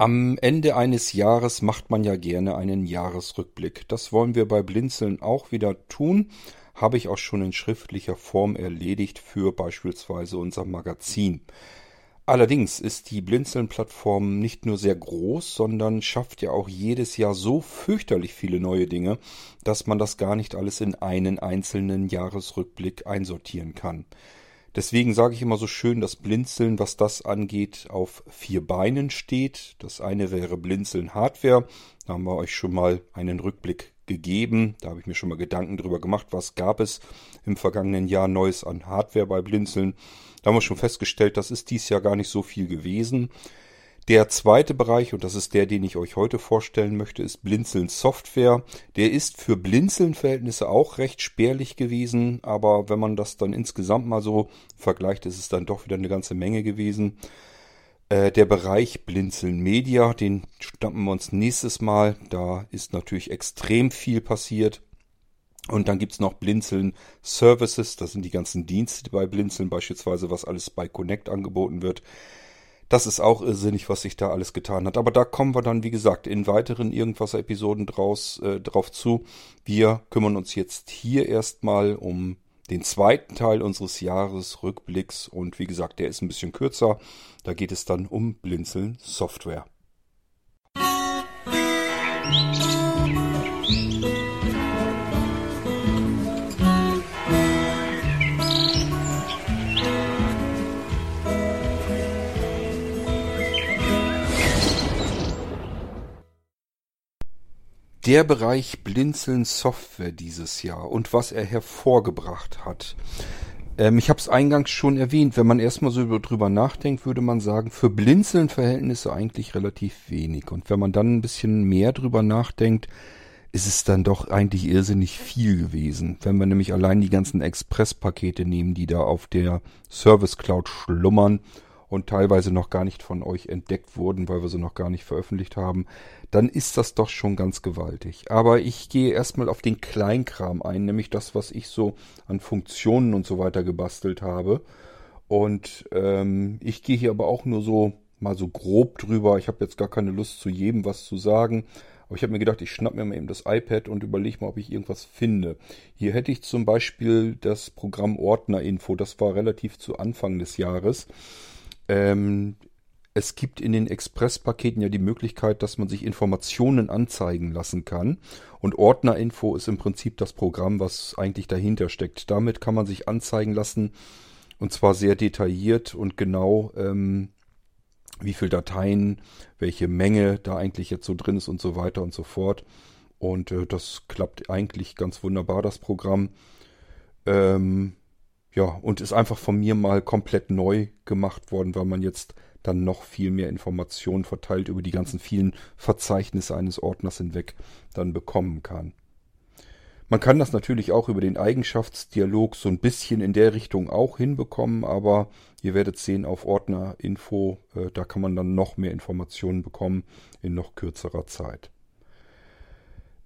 Am Ende eines Jahres macht man ja gerne einen Jahresrückblick. Das wollen wir bei Blinzeln auch wieder tun. Habe ich auch schon in schriftlicher Form erledigt für beispielsweise unser Magazin. Allerdings ist die Blinzeln-Plattform nicht nur sehr groß, sondern schafft ja auch jedes Jahr so fürchterlich viele neue Dinge, dass man das gar nicht alles in einen einzelnen Jahresrückblick einsortieren kann. Deswegen sage ich immer so schön, dass Blinzeln, was das angeht, auf vier Beinen steht. Das eine wäre Blinzeln Hardware. Da haben wir euch schon mal einen Rückblick gegeben. Da habe ich mir schon mal Gedanken drüber gemacht, was gab es im vergangenen Jahr Neues an Hardware bei Blinzeln. Da haben wir schon festgestellt, das ist dies Jahr gar nicht so viel gewesen. Der zweite Bereich, und das ist der, den ich euch heute vorstellen möchte, ist Blinzeln Software. Der ist für Blinzeln-Verhältnisse auch recht spärlich gewesen, aber wenn man das dann insgesamt mal so vergleicht, ist es dann doch wieder eine ganze Menge gewesen. Äh, der Bereich Blinzeln Media, den schnappen wir uns nächstes Mal. Da ist natürlich extrem viel passiert. Und dann gibt's noch Blinzeln Services, das sind die ganzen Dienste bei Blinzeln, beispielsweise was alles bei Connect angeboten wird. Das ist auch irrsinnig, was sich da alles getan hat. Aber da kommen wir dann, wie gesagt, in weiteren irgendwas Episoden draus, äh, drauf zu. Wir kümmern uns jetzt hier erstmal um den zweiten Teil unseres Jahresrückblicks. Und wie gesagt, der ist ein bisschen kürzer. Da geht es dann um Blinzeln Software. Musik der Bereich Blinzeln Software dieses Jahr und was er hervorgebracht hat. Ähm, ich habe es eingangs schon erwähnt, wenn man erstmal so drüber nachdenkt, würde man sagen, für Blinzeln-Verhältnisse eigentlich relativ wenig. Und wenn man dann ein bisschen mehr drüber nachdenkt, ist es dann doch eigentlich irrsinnig viel gewesen. Wenn wir nämlich allein die ganzen Express-Pakete nehmen, die da auf der Service Cloud schlummern und teilweise noch gar nicht von euch entdeckt wurden, weil wir sie noch gar nicht veröffentlicht haben, dann ist das doch schon ganz gewaltig. Aber ich gehe erstmal auf den Kleinkram ein, nämlich das, was ich so an Funktionen und so weiter gebastelt habe. Und ähm, ich gehe hier aber auch nur so mal so grob drüber. Ich habe jetzt gar keine Lust zu jedem was zu sagen. Aber ich habe mir gedacht, ich schnapp mir mal eben das iPad und überlege mal, ob ich irgendwas finde. Hier hätte ich zum Beispiel das Programm Ordnerinfo. Das war relativ zu Anfang des Jahres. Ähm, es gibt in den Express-Paketen ja die Möglichkeit, dass man sich Informationen anzeigen lassen kann. Und Ordnerinfo ist im Prinzip das Programm, was eigentlich dahinter steckt. Damit kann man sich anzeigen lassen, und zwar sehr detailliert und genau, ähm, wie viel Dateien, welche Menge da eigentlich jetzt so drin ist und so weiter und so fort. Und äh, das klappt eigentlich ganz wunderbar, das Programm. Ähm, ja, und ist einfach von mir mal komplett neu gemacht worden, weil man jetzt dann noch viel mehr Informationen verteilt über die ganzen vielen Verzeichnisse eines Ordners hinweg dann bekommen kann. Man kann das natürlich auch über den Eigenschaftsdialog so ein bisschen in der Richtung auch hinbekommen, aber ihr werdet sehen auf Ordnerinfo, äh, da kann man dann noch mehr Informationen bekommen in noch kürzerer Zeit.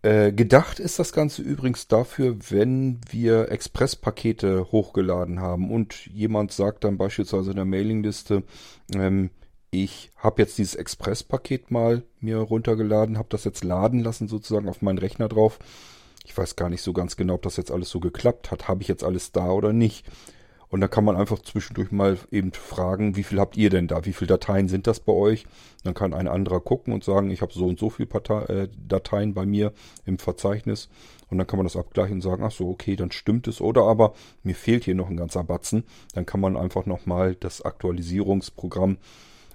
Äh, gedacht ist das Ganze übrigens dafür, wenn wir Express-Pakete hochgeladen haben und jemand sagt dann beispielsweise in der Mailingliste, ähm, ich habe jetzt dieses Express-Paket mal mir runtergeladen, habe das jetzt laden lassen sozusagen auf meinen Rechner drauf. Ich weiß gar nicht so ganz genau, ob das jetzt alles so geklappt hat. Habe ich jetzt alles da oder nicht? Und da kann man einfach zwischendurch mal eben fragen, wie viel habt ihr denn da? Wie viele Dateien sind das bei euch? Dann kann ein anderer gucken und sagen, ich habe so und so viele äh, Dateien bei mir im Verzeichnis. Und dann kann man das abgleichen und sagen, ach so, okay, dann stimmt es. Oder aber mir fehlt hier noch ein ganzer Batzen. Dann kann man einfach nochmal das Aktualisierungsprogramm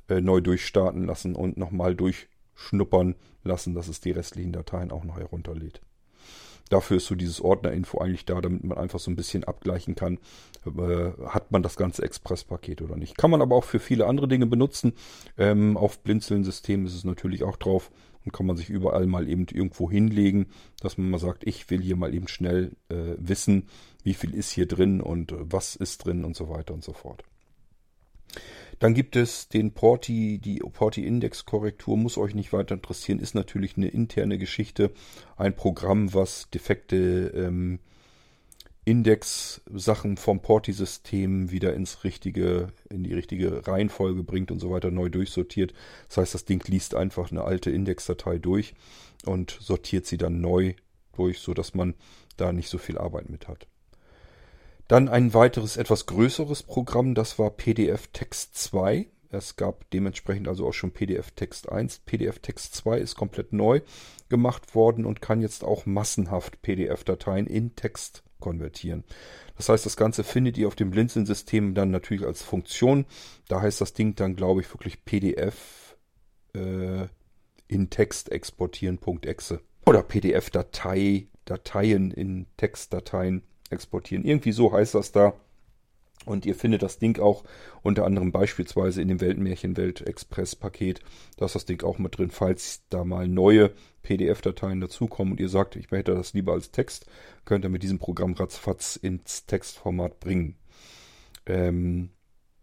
äh, neu durchstarten lassen und nochmal durchschnuppern lassen, dass es die restlichen Dateien auch noch herunterlädt. Dafür ist so dieses Ordnerinfo eigentlich da, damit man einfach so ein bisschen abgleichen kann, äh, hat man das ganze Express-Paket oder nicht. Kann man aber auch für viele andere Dinge benutzen. Ähm, auf Blinzeln-System ist es natürlich auch drauf und kann man sich überall mal eben irgendwo hinlegen, dass man mal sagt, ich will hier mal eben schnell äh, wissen, wie viel ist hier drin und äh, was ist drin und so weiter und so fort. Dann gibt es den Porti, die Porti-Index-Korrektur, muss euch nicht weiter interessieren, ist natürlich eine interne Geschichte, ein Programm, was defekte ähm, Index-Sachen vom Porti-System wieder ins richtige, in die richtige Reihenfolge bringt und so weiter, neu durchsortiert. Das heißt, das Ding liest einfach eine alte Indexdatei durch und sortiert sie dann neu durch, sodass man da nicht so viel Arbeit mit hat. Dann ein weiteres, etwas größeres Programm, das war PDF Text 2. Es gab dementsprechend also auch schon PDF Text 1. PDF Text 2 ist komplett neu gemacht worden und kann jetzt auch massenhaft PDF-Dateien in Text konvertieren. Das heißt, das Ganze findet ihr auf dem Blinzeln-System dann natürlich als Funktion. Da heißt das Ding dann, glaube ich, wirklich PDF äh, in Text exportieren.exe. Oder PDF-Datei, Dateien in Textdateien exportieren. Irgendwie so heißt das da. Und ihr findet das Ding auch unter anderem beispielsweise in dem Weltmärchenwelt Express Paket. Da ist das Ding auch mit drin, falls da mal neue PDF-Dateien dazukommen und ihr sagt, ich hätte das lieber als Text, könnt ihr mit diesem Programm ratzfatz ins Textformat bringen. Ähm,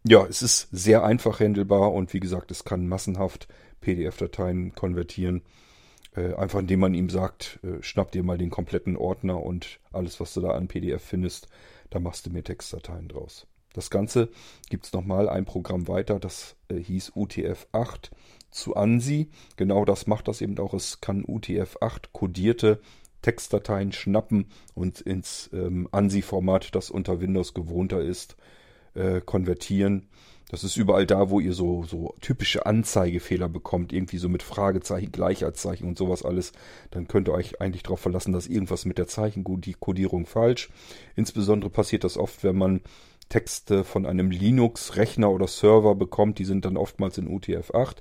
ja, es ist sehr einfach handelbar und wie gesagt, es kann massenhaft PDF-Dateien konvertieren. Äh, einfach indem man ihm sagt, äh, schnapp dir mal den kompletten Ordner und alles, was du da an PDF findest, da machst du mir Textdateien draus. Das Ganze gibt es nochmal ein Programm weiter, das äh, hieß UTF-8 zu ANSI. Genau das macht das eben auch. Es kann UTF-8 kodierte Textdateien schnappen und ins ähm, ANSI-Format, das unter Windows gewohnter ist, äh, konvertieren. Das ist überall da, wo ihr so, so typische Anzeigefehler bekommt, irgendwie so mit Fragezeichen, Gleichaltzeichen und sowas alles. Dann könnt ihr euch eigentlich darauf verlassen, dass irgendwas mit der Zeichenkodierung falsch. Insbesondere passiert das oft, wenn man Texte von einem Linux-Rechner oder Server bekommt. Die sind dann oftmals in UTF-8.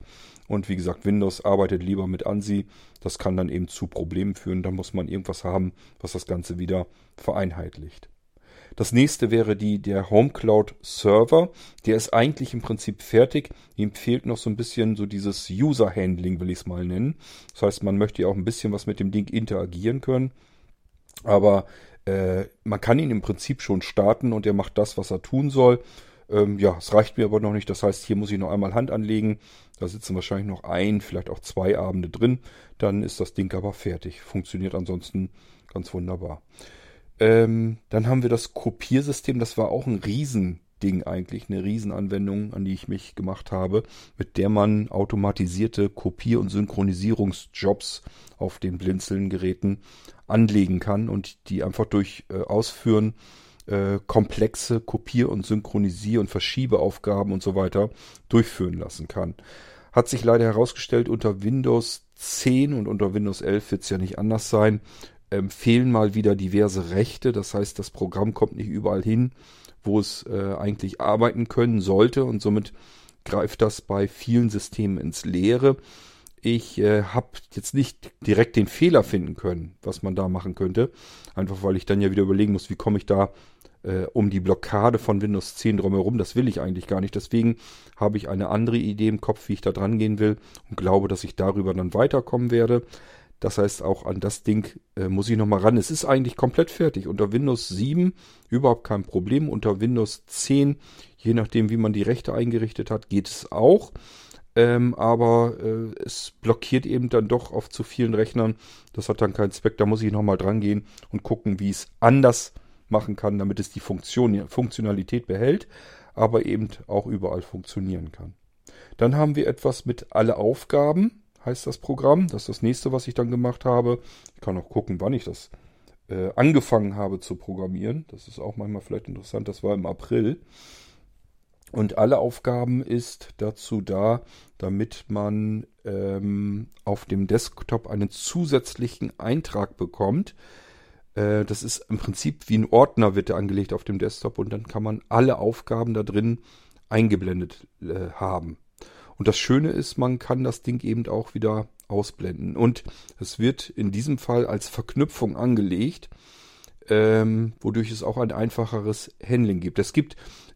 Und wie gesagt, Windows arbeitet lieber mit ANSI. Das kann dann eben zu Problemen führen. Da muss man irgendwas haben, was das Ganze wieder vereinheitlicht. Das nächste wäre die, der HomeCloud Server. Der ist eigentlich im Prinzip fertig. Ihm fehlt noch so ein bisschen so dieses User Handling, will ich es mal nennen. Das heißt, man möchte ja auch ein bisschen was mit dem Ding interagieren können. Aber äh, man kann ihn im Prinzip schon starten und er macht das, was er tun soll. Ähm, ja, es reicht mir aber noch nicht. Das heißt, hier muss ich noch einmal Hand anlegen. Da sitzen wahrscheinlich noch ein, vielleicht auch zwei Abende drin. Dann ist das Ding aber fertig. Funktioniert ansonsten ganz wunderbar. Ähm, dann haben wir das Kopiersystem, das war auch ein Riesending eigentlich, eine Riesenanwendung, an die ich mich gemacht habe, mit der man automatisierte Kopier- und Synchronisierungsjobs auf den Blinzeln-Geräten anlegen kann und die einfach durch äh, Ausführen äh, komplexe Kopier- und Synchronisier- und Verschiebeaufgaben und so weiter durchführen lassen kann. Hat sich leider herausgestellt, unter Windows 10 und unter Windows 11 wird es ja nicht anders sein, ähm, fehlen mal wieder diverse Rechte. Das heißt, das Programm kommt nicht überall hin, wo es äh, eigentlich arbeiten können sollte und somit greift das bei vielen Systemen ins Leere. Ich äh, habe jetzt nicht direkt den Fehler finden können, was man da machen könnte. Einfach weil ich dann ja wieder überlegen muss, wie komme ich da äh, um die Blockade von Windows 10 drumherum. Das will ich eigentlich gar nicht. Deswegen habe ich eine andere Idee im Kopf, wie ich da dran gehen will und glaube, dass ich darüber dann weiterkommen werde. Das heißt, auch an das Ding äh, muss ich nochmal ran. Es ist eigentlich komplett fertig. Unter Windows 7 überhaupt kein Problem. Unter Windows 10, je nachdem, wie man die Rechte eingerichtet hat, geht es auch. Ähm, aber äh, es blockiert eben dann doch auf zu vielen Rechnern. Das hat dann keinen Zweck. Da muss ich nochmal dran gehen und gucken, wie es anders machen kann, damit es die Funktion, Funktionalität behält, aber eben auch überall funktionieren kann. Dann haben wir etwas mit alle Aufgaben heißt das Programm. Das ist das nächste, was ich dann gemacht habe. Ich kann auch gucken, wann ich das äh, angefangen habe zu programmieren. Das ist auch manchmal vielleicht interessant. Das war im April. Und alle Aufgaben ist dazu da, damit man ähm, auf dem Desktop einen zusätzlichen Eintrag bekommt. Äh, das ist im Prinzip wie ein Ordner wird der angelegt auf dem Desktop und dann kann man alle Aufgaben da drin eingeblendet äh, haben. Und das Schöne ist, man kann das Ding eben auch wieder ausblenden. Und es wird in diesem Fall als Verknüpfung angelegt, ähm, wodurch es auch ein einfacheres Handling gibt. Es gibt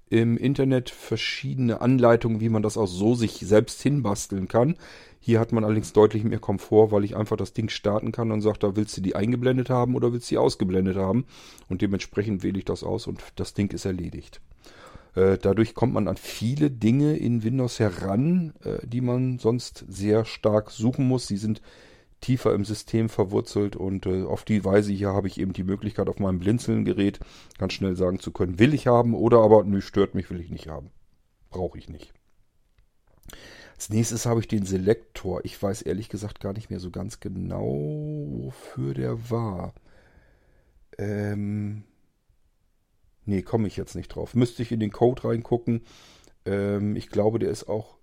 im Internet verschiedene Anleitungen, wie man das auch so sich selbst hinbasteln kann. Hier hat man allerdings deutlich mehr Komfort, weil ich einfach das Ding starten kann und sage, da willst du die eingeblendet haben oder willst du die ausgeblendet haben. Und dementsprechend wähle ich das aus und das Ding ist erledigt. Äh, dadurch kommt man an viele Dinge in Windows heran, äh, die man sonst sehr stark suchen muss. Sie sind tiefer im System verwurzelt und äh, auf die Weise hier habe ich eben die Möglichkeit, auf meinem Blinzeln-Gerät ganz schnell sagen zu können, will ich haben oder aber, nö, stört mich, will ich nicht haben. Brauche ich nicht. Als nächstes habe ich den Selektor. Ich weiß ehrlich gesagt gar nicht mehr so ganz genau, wofür der war. Ähm. Nee, komme ich jetzt nicht drauf. Müsste ich in den Code reingucken. Ähm, ich glaube, der ist auch.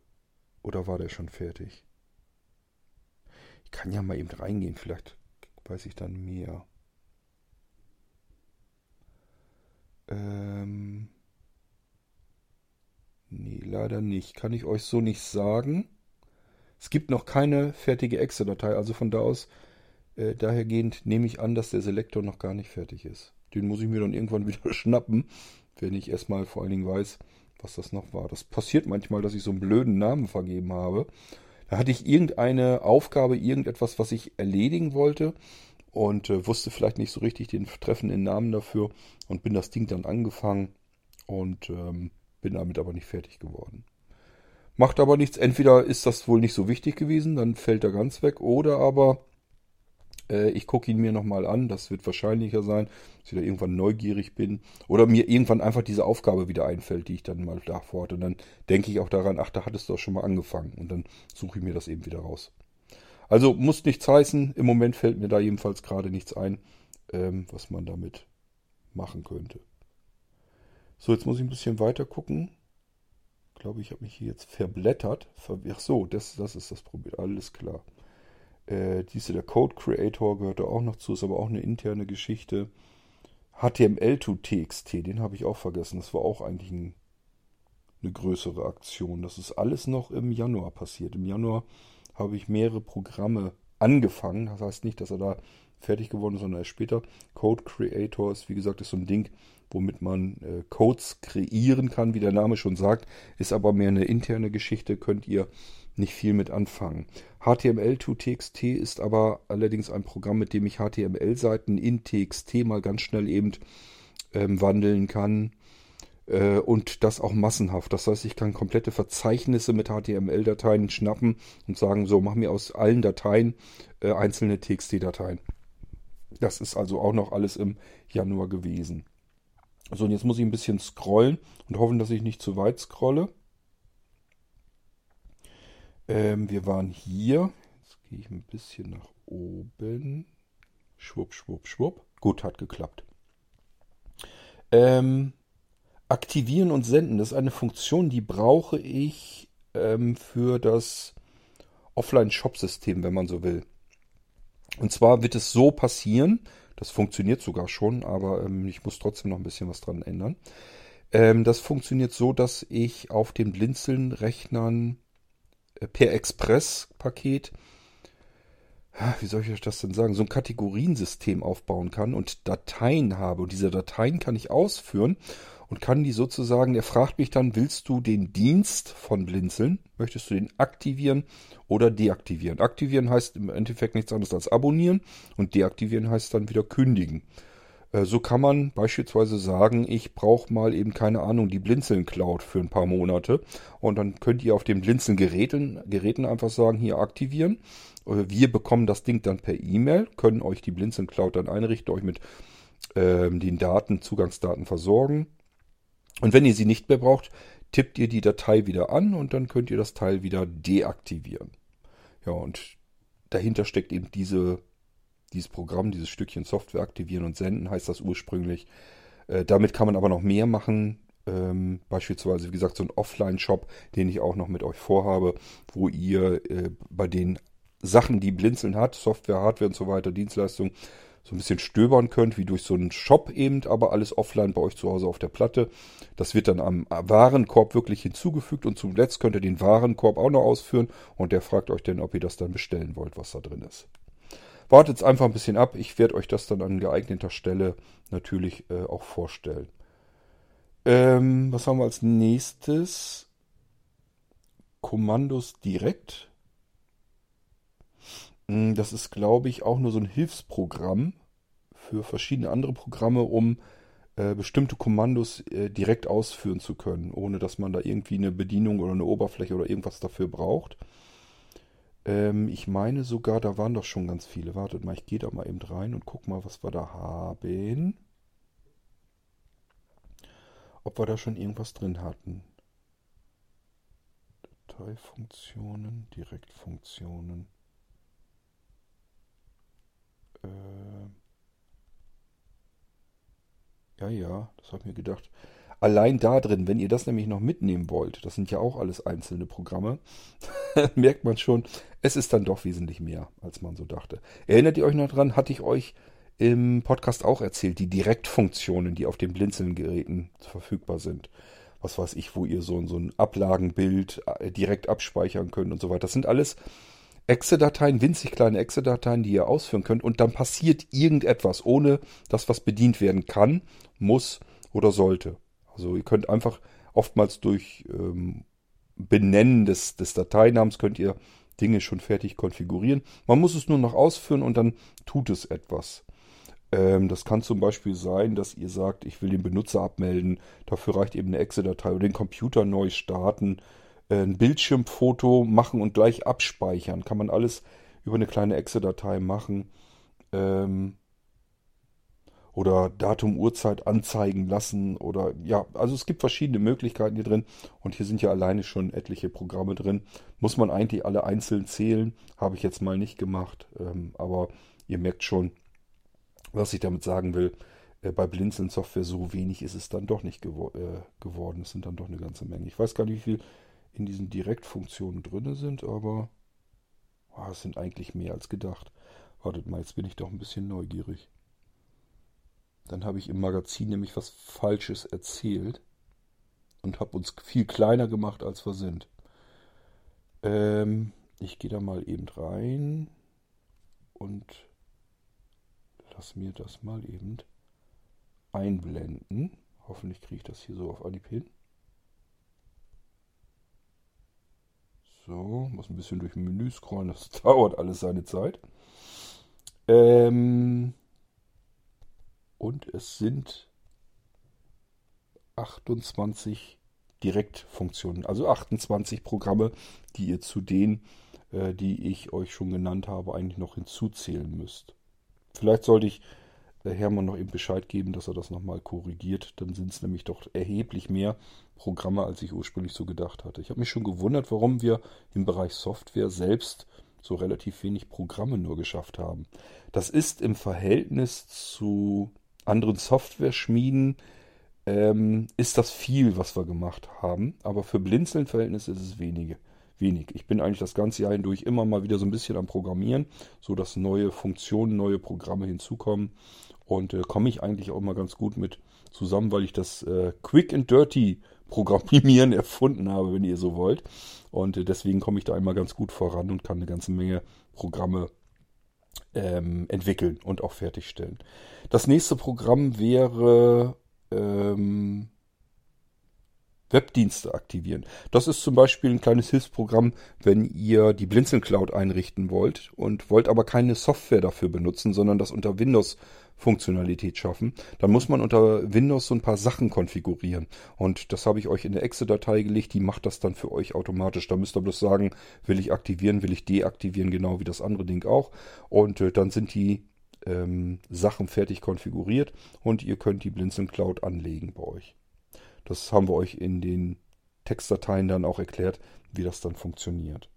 Oder war der schon fertig? Ich kann ja mal eben reingehen. Vielleicht weiß ich dann mehr. Ähm. Nee, leider nicht. Kann ich euch so nicht sagen. Es gibt noch keine fertige Exe-Datei, also von da aus, äh, dahergehend nehme ich an, dass der Selektor noch gar nicht fertig ist. Den muss ich mir dann irgendwann wieder schnappen, wenn ich erstmal vor allen Dingen weiß, was das noch war. Das passiert manchmal, dass ich so einen blöden Namen vergeben habe. Da hatte ich irgendeine Aufgabe, irgendetwas, was ich erledigen wollte und äh, wusste vielleicht nicht so richtig den treffenden Namen dafür und bin das Ding dann angefangen und ähm, bin damit aber nicht fertig geworden. Macht aber nichts. Entweder ist das wohl nicht so wichtig gewesen, dann fällt er ganz weg. Oder aber äh, ich gucke ihn mir nochmal an. Das wird wahrscheinlicher sein, dass ich da irgendwann neugierig bin. Oder mir irgendwann einfach diese Aufgabe wieder einfällt, die ich dann mal davor hatte. Und dann denke ich auch daran, ach, da hattest du doch schon mal angefangen. Und dann suche ich mir das eben wieder raus. Also muss nichts heißen. Im Moment fällt mir da jedenfalls gerade nichts ein, ähm, was man damit machen könnte. So, jetzt muss ich ein bisschen weiter gucken. Ich glaube, ich habe mich hier jetzt verblättert. Ach so, das, das ist das Problem. Alles klar. Äh, diese der Code Creator gehört da auch noch zu, ist aber auch eine interne Geschichte. HTML to TXT, den habe ich auch vergessen. Das war auch eigentlich ein, eine größere Aktion. Das ist alles noch im Januar passiert. Im Januar habe ich mehrere Programme angefangen. Das heißt nicht, dass er da fertig geworden ist, sondern erst später. Code Creator ist, wie gesagt, ist so ein Ding, womit man äh, Codes kreieren kann, wie der Name schon sagt, ist aber mehr eine interne Geschichte, könnt ihr nicht viel mit anfangen. HTML to TXT ist aber allerdings ein Programm, mit dem ich HTML-Seiten in TXT mal ganz schnell eben ähm, wandeln kann äh, und das auch massenhaft. Das heißt, ich kann komplette Verzeichnisse mit HTML-Dateien schnappen und sagen, so, mach mir aus allen Dateien äh, einzelne TXT-Dateien. Das ist also auch noch alles im Januar gewesen. So, und jetzt muss ich ein bisschen scrollen und hoffen, dass ich nicht zu weit scrolle. Ähm, wir waren hier. Jetzt gehe ich ein bisschen nach oben. Schwupp, schwupp, schwupp. Gut, hat geklappt. Ähm, aktivieren und senden, das ist eine Funktion, die brauche ich ähm, für das Offline-Shop-System, wenn man so will. Und zwar wird es so passieren, das funktioniert sogar schon, aber ähm, ich muss trotzdem noch ein bisschen was dran ändern. Ähm, das funktioniert so, dass ich auf den Blinzeln-Rechnern per Express-Paket, wie soll ich das denn sagen, so ein Kategoriensystem aufbauen kann und Dateien habe. Und diese Dateien kann ich ausführen und kann die sozusagen, er fragt mich dann, willst du den Dienst von Blinzeln, möchtest du den aktivieren oder deaktivieren? Aktivieren heißt im Endeffekt nichts anderes als abonnieren und deaktivieren heißt dann wieder kündigen. Äh, so kann man beispielsweise sagen, ich brauche mal eben keine Ahnung, die Blinzeln Cloud für ein paar Monate und dann könnt ihr auf den Blinzeln Geräten, Geräten einfach sagen, hier aktivieren. Äh, wir bekommen das Ding dann per E-Mail, können euch die Blinzeln Cloud dann einrichten, euch mit ähm, den Daten, Zugangsdaten versorgen und wenn ihr sie nicht mehr braucht, tippt ihr die Datei wieder an und dann könnt ihr das Teil wieder deaktivieren. Ja, und dahinter steckt eben diese, dieses Programm, dieses Stückchen Software aktivieren und senden, heißt das ursprünglich. Äh, damit kann man aber noch mehr machen. Ähm, beispielsweise, wie gesagt, so ein Offline-Shop, den ich auch noch mit euch vorhabe, wo ihr äh, bei den Sachen, die Blinzeln hat, Software, Hardware und so weiter, Dienstleistungen, so ein bisschen stöbern könnt, wie durch so einen Shop eben, aber alles offline bei euch zu Hause auf der Platte. Das wird dann am Warenkorb wirklich hinzugefügt und zuletzt könnt ihr den Warenkorb auch noch ausführen und der fragt euch dann, ob ihr das dann bestellen wollt, was da drin ist. Wartet einfach ein bisschen ab, ich werde euch das dann an geeigneter Stelle natürlich äh, auch vorstellen. Ähm, was haben wir als nächstes? Kommandos direkt. Hm, das ist, glaube ich, auch nur so ein Hilfsprogramm für verschiedene andere Programme, um äh, bestimmte Kommandos äh, direkt ausführen zu können, ohne dass man da irgendwie eine Bedienung oder eine Oberfläche oder irgendwas dafür braucht. Ähm, ich meine sogar, da waren doch schon ganz viele. Wartet mal, ich gehe da mal eben rein und guck mal, was wir da haben. Ob wir da schon irgendwas drin hatten. Dateifunktionen, Direktfunktionen. Äh, ja, ja, das habe ich mir gedacht. Allein da drin, wenn ihr das nämlich noch mitnehmen wollt, das sind ja auch alles einzelne Programme, merkt man schon, es ist dann doch wesentlich mehr, als man so dachte. Erinnert ihr euch noch dran, hatte ich euch im Podcast auch erzählt, die Direktfunktionen, die auf den Blinzeln-Geräten verfügbar sind. Was weiß ich, wo ihr so, so ein Ablagenbild äh, direkt abspeichern könnt und so weiter. Das sind alles Exe-Dateien, winzig kleine Exe-Dateien, die ihr ausführen könnt und dann passiert irgendetwas, ohne dass was bedient werden kann, muss oder sollte. Also ihr könnt einfach oftmals durch ähm, Benennen des, des Dateinamens könnt ihr Dinge schon fertig konfigurieren. Man muss es nur noch ausführen und dann tut es etwas. Ähm, das kann zum Beispiel sein, dass ihr sagt, ich will den Benutzer abmelden. Dafür reicht eben eine Exe-Datei oder den Computer neu starten äh, ein Bildschirmfoto machen und gleich abspeichern. Kann man alles über eine kleine Exe-Datei machen. Ähm, oder Datum, Uhrzeit anzeigen lassen oder ja, also es gibt verschiedene Möglichkeiten hier drin und hier sind ja alleine schon etliche Programme drin. Muss man eigentlich alle einzeln zählen, habe ich jetzt mal nicht gemacht, ähm, aber ihr merkt schon, was ich damit sagen will. Äh, bei Blinzeln Software so wenig ist es dann doch nicht gewo äh, geworden. Es sind dann doch eine ganze Menge. Ich weiß gar nicht, wie viel in diesen Direktfunktionen drin sind, aber oh, es sind eigentlich mehr als gedacht. Wartet mal, jetzt bin ich doch ein bisschen neugierig. Dann habe ich im Magazin nämlich was Falsches erzählt und habe uns viel kleiner gemacht, als wir sind. Ähm, ich gehe da mal eben rein und lass mir das mal eben einblenden. Hoffentlich kriege ich das hier so auf Anhieb hin. So, muss ein bisschen durch Menü scrollen, das dauert alles seine Zeit. Ähm, und es sind 28 Direktfunktionen, also 28 Programme, die ihr zu denen, äh, die ich euch schon genannt habe, eigentlich noch hinzuzählen müsst. Vielleicht sollte ich Hermann noch eben Bescheid geben, dass er das nochmal korrigiert. Dann sind es nämlich doch erheblich mehr Programme, als ich ursprünglich so gedacht hatte. Ich habe mich schon gewundert, warum wir im Bereich Software selbst so relativ wenig Programme nur geschafft haben. Das ist im Verhältnis zu anderen Software-Schmieden ähm, ist das viel, was wir gemacht haben. Aber für Blinzeln-Verhältnisse ist es wenige wenig. Ich bin eigentlich das ganze Jahr hindurch immer mal wieder so ein bisschen am Programmieren, so dass neue Funktionen, neue Programme hinzukommen. Und äh, komme ich eigentlich auch mal ganz gut mit zusammen, weil ich das äh, Quick and Dirty Programmieren erfunden habe, wenn ihr so wollt. Und äh, deswegen komme ich da einmal ganz gut voran und kann eine ganze Menge Programme ähm, entwickeln und auch fertigstellen. Das nächste Programm wäre ähm, Webdienste aktivieren. Das ist zum Beispiel ein kleines Hilfsprogramm, wenn ihr die Blinzeln Cloud einrichten wollt und wollt aber keine Software dafür benutzen, sondern das unter Windows Funktionalität schaffen, dann muss man unter Windows so ein paar Sachen konfigurieren. Und das habe ich euch in der Exe-Datei gelegt, die macht das dann für euch automatisch. Da müsst ihr bloß sagen, will ich aktivieren, will ich deaktivieren, genau wie das andere Ding auch. Und äh, dann sind die ähm, Sachen fertig konfiguriert und ihr könnt die Blinzeln Cloud anlegen bei euch. Das haben wir euch in den Textdateien dann auch erklärt, wie das dann funktioniert.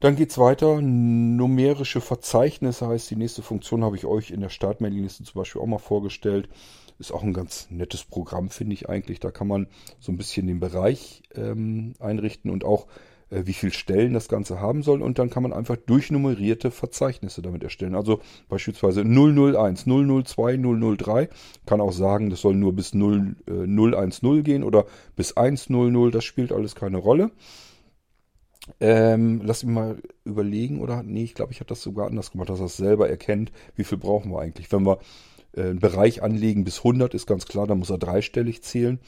Dann geht es weiter. Numerische Verzeichnisse heißt die nächste Funktion, habe ich euch in der Startmailingliste zum Beispiel auch mal vorgestellt. Ist auch ein ganz nettes Programm, finde ich eigentlich. Da kann man so ein bisschen den Bereich ähm, einrichten und auch wie viele Stellen das Ganze haben soll. Und dann kann man einfach durchnummerierte Verzeichnisse damit erstellen. Also beispielsweise 001, 002, 003. Kann auch sagen, das soll nur bis 0, äh, 010 gehen oder bis 100. Das spielt alles keine Rolle. Ähm, lass mich mal überlegen, oder? Nee, ich glaube, ich habe das sogar anders gemacht, dass es selber erkennt, wie viel brauchen wir eigentlich. Wenn wir äh, einen Bereich anlegen bis 100, ist ganz klar, dann muss er dreistellig zählen.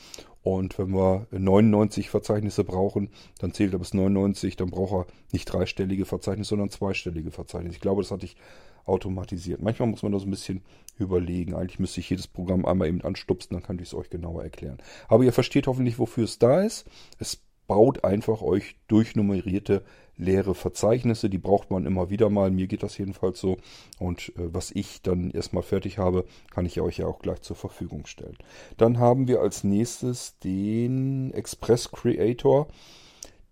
Und wenn wir 99 Verzeichnisse brauchen, dann zählt er bis 99, dann braucht er nicht dreistellige Verzeichnisse, sondern zweistellige Verzeichnisse. Ich glaube, das hatte ich automatisiert. Manchmal muss man das ein bisschen überlegen. Eigentlich müsste ich jedes Programm einmal eben anstupsen, dann kann ich es euch genauer erklären. Aber ihr versteht hoffentlich, wofür es da ist. Es baut einfach euch durchnummerierte leere Verzeichnisse. Die braucht man immer wieder mal. Mir geht das jedenfalls so. Und äh, was ich dann erstmal fertig habe, kann ich euch ja auch gleich zur Verfügung stellen. Dann haben wir als nächstes den Express Creator.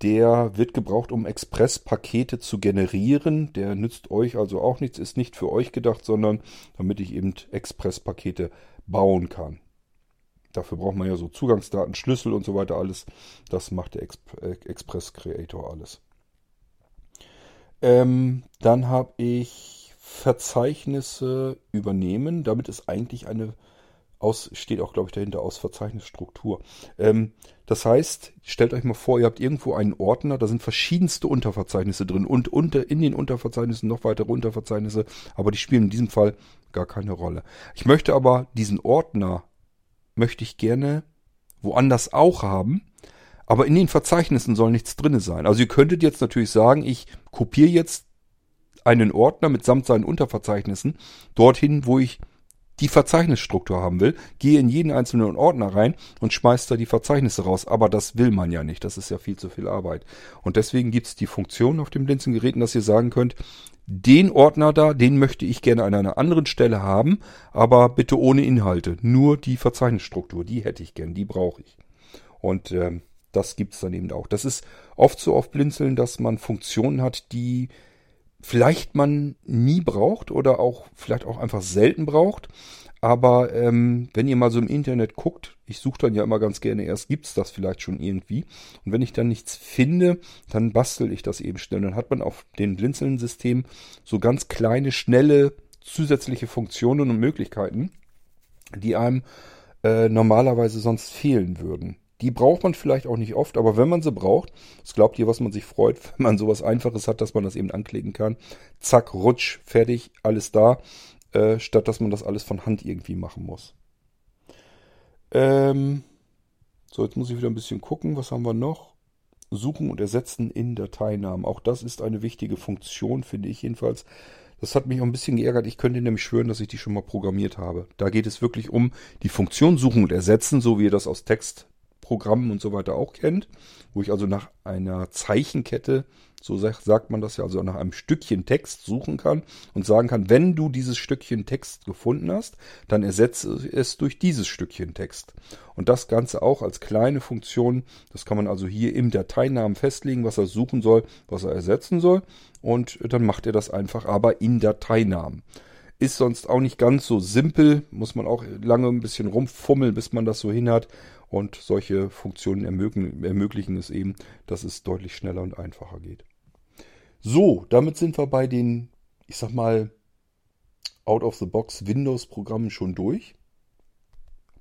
Der wird gebraucht, um Express-Pakete zu generieren. Der nützt euch also auch nichts, ist nicht für euch gedacht, sondern damit ich eben Express-Pakete bauen kann. Dafür braucht man ja so Zugangsdaten, Schlüssel und so weiter alles. Das macht der Exp äh, Express Creator alles. Ähm, dann habe ich Verzeichnisse übernehmen. Damit ist eigentlich eine aus, steht auch, glaube ich, dahinter aus Verzeichnisstruktur. Ähm, das heißt, stellt euch mal vor, ihr habt irgendwo einen Ordner, da sind verschiedenste Unterverzeichnisse drin und unter, in den Unterverzeichnissen noch weitere Unterverzeichnisse, aber die spielen in diesem Fall gar keine Rolle. Ich möchte aber diesen Ordner, möchte ich gerne woanders auch haben aber in den Verzeichnissen soll nichts drinne sein. Also ihr könntet jetzt natürlich sagen, ich kopiere jetzt einen Ordner mitsamt seinen Unterverzeichnissen dorthin, wo ich die Verzeichnisstruktur haben will, gehe in jeden einzelnen Ordner rein und schmeiße da die Verzeichnisse raus. Aber das will man ja nicht. Das ist ja viel zu viel Arbeit. Und deswegen gibt es die Funktion auf den Blinzelgeräten, dass ihr sagen könnt, den Ordner da, den möchte ich gerne an einer anderen Stelle haben, aber bitte ohne Inhalte. Nur die Verzeichnisstruktur, die hätte ich gern, die brauche ich. Und ähm, das gibt's dann eben auch. Das ist oft so auf Blinzeln, dass man Funktionen hat, die vielleicht man nie braucht oder auch vielleicht auch einfach selten braucht. Aber ähm, wenn ihr mal so im Internet guckt, ich suche dann ja immer ganz gerne erst, gibt's das vielleicht schon irgendwie. Und wenn ich dann nichts finde, dann bastel ich das eben schnell. Dann hat man auf den Blinzeln-System so ganz kleine, schnelle zusätzliche Funktionen und Möglichkeiten, die einem äh, normalerweise sonst fehlen würden. Die braucht man vielleicht auch nicht oft, aber wenn man sie braucht, was glaubt ihr, was man sich freut, wenn man sowas Einfaches hat, dass man das eben anklicken kann. Zack, rutsch, fertig, alles da, äh, statt dass man das alles von Hand irgendwie machen muss. Ähm, so, jetzt muss ich wieder ein bisschen gucken, was haben wir noch? Suchen und ersetzen in Dateinamen. Auch das ist eine wichtige Funktion, finde ich jedenfalls. Das hat mich auch ein bisschen geärgert. Ich könnte nämlich schwören, dass ich die schon mal programmiert habe. Da geht es wirklich um die Funktion suchen und ersetzen, so wie ihr das aus Text Programmen und so weiter auch kennt, wo ich also nach einer Zeichenkette, so sagt man das ja, also nach einem Stückchen Text suchen kann und sagen kann, wenn du dieses Stückchen Text gefunden hast, dann ersetze es durch dieses Stückchen Text. Und das Ganze auch als kleine Funktion, das kann man also hier im Dateinamen festlegen, was er suchen soll, was er ersetzen soll und dann macht er das einfach aber in Dateinamen. Ist sonst auch nicht ganz so simpel, muss man auch lange ein bisschen rumfummeln, bis man das so hin hat. Und solche Funktionen ermöglichen, ermöglichen es eben, dass es deutlich schneller und einfacher geht. So, damit sind wir bei den, ich sag mal, Out-of-the-Box Windows-Programmen schon durch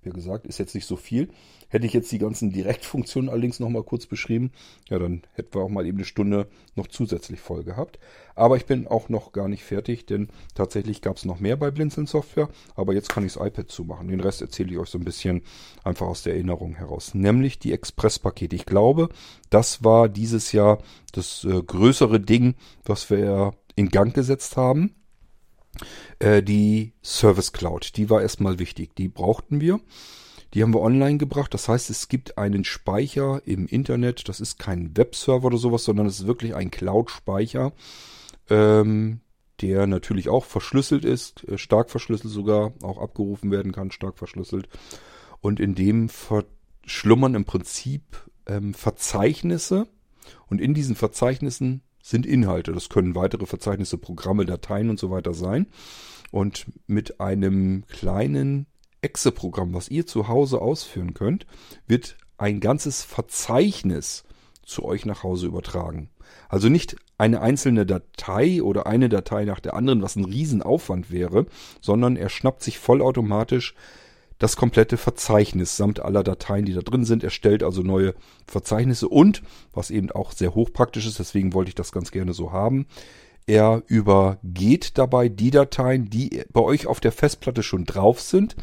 ja gesagt, ist jetzt nicht so viel. Hätte ich jetzt die ganzen Direktfunktionen allerdings nochmal kurz beschrieben, ja, dann hätten wir auch mal eben eine Stunde noch zusätzlich voll gehabt. Aber ich bin auch noch gar nicht fertig, denn tatsächlich gab es noch mehr bei Blinzeln Software. Aber jetzt kann ich das iPad zumachen. Den Rest erzähle ich euch so ein bisschen einfach aus der Erinnerung heraus. Nämlich die Express-Pakete. Ich glaube, das war dieses Jahr das äh, größere Ding, was wir in Gang gesetzt haben. Äh, die Service Cloud, die war erstmal wichtig. Die brauchten wir. Die haben wir online gebracht. Das heißt, es gibt einen Speicher im Internet. Das ist kein Webserver oder sowas, sondern es ist wirklich ein Cloud-Speicher, ähm, der natürlich auch verschlüsselt ist, äh, stark verschlüsselt sogar, auch abgerufen werden kann, stark verschlüsselt. Und in dem verschlummern im Prinzip ähm, Verzeichnisse. Und in diesen Verzeichnissen sind Inhalte. Das können weitere Verzeichnisse, Programme, Dateien und so weiter sein. Und mit einem kleinen Exe-Programm, was ihr zu Hause ausführen könnt, wird ein ganzes Verzeichnis zu euch nach Hause übertragen. Also nicht eine einzelne Datei oder eine Datei nach der anderen, was ein Riesenaufwand wäre, sondern er schnappt sich vollautomatisch das komplette Verzeichnis samt aller Dateien, die da drin sind, erstellt also neue Verzeichnisse und, was eben auch sehr hochpraktisch ist, deswegen wollte ich das ganz gerne so haben, er übergeht dabei die Dateien, die bei euch auf der Festplatte schon drauf sind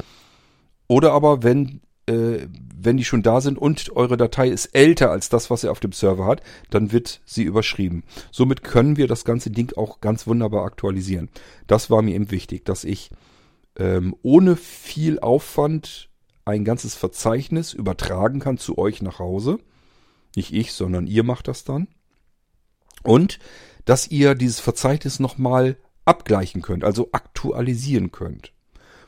oder aber wenn äh, wenn die schon da sind und eure Datei ist älter als das, was er auf dem Server hat, dann wird sie überschrieben. Somit können wir das ganze Ding auch ganz wunderbar aktualisieren. Das war mir eben wichtig, dass ich ähm, ohne viel Aufwand ein ganzes Verzeichnis übertragen kann zu euch nach Hause. Nicht ich, sondern ihr macht das dann. Und dass ihr dieses Verzeichnis nochmal abgleichen könnt, also aktualisieren könnt.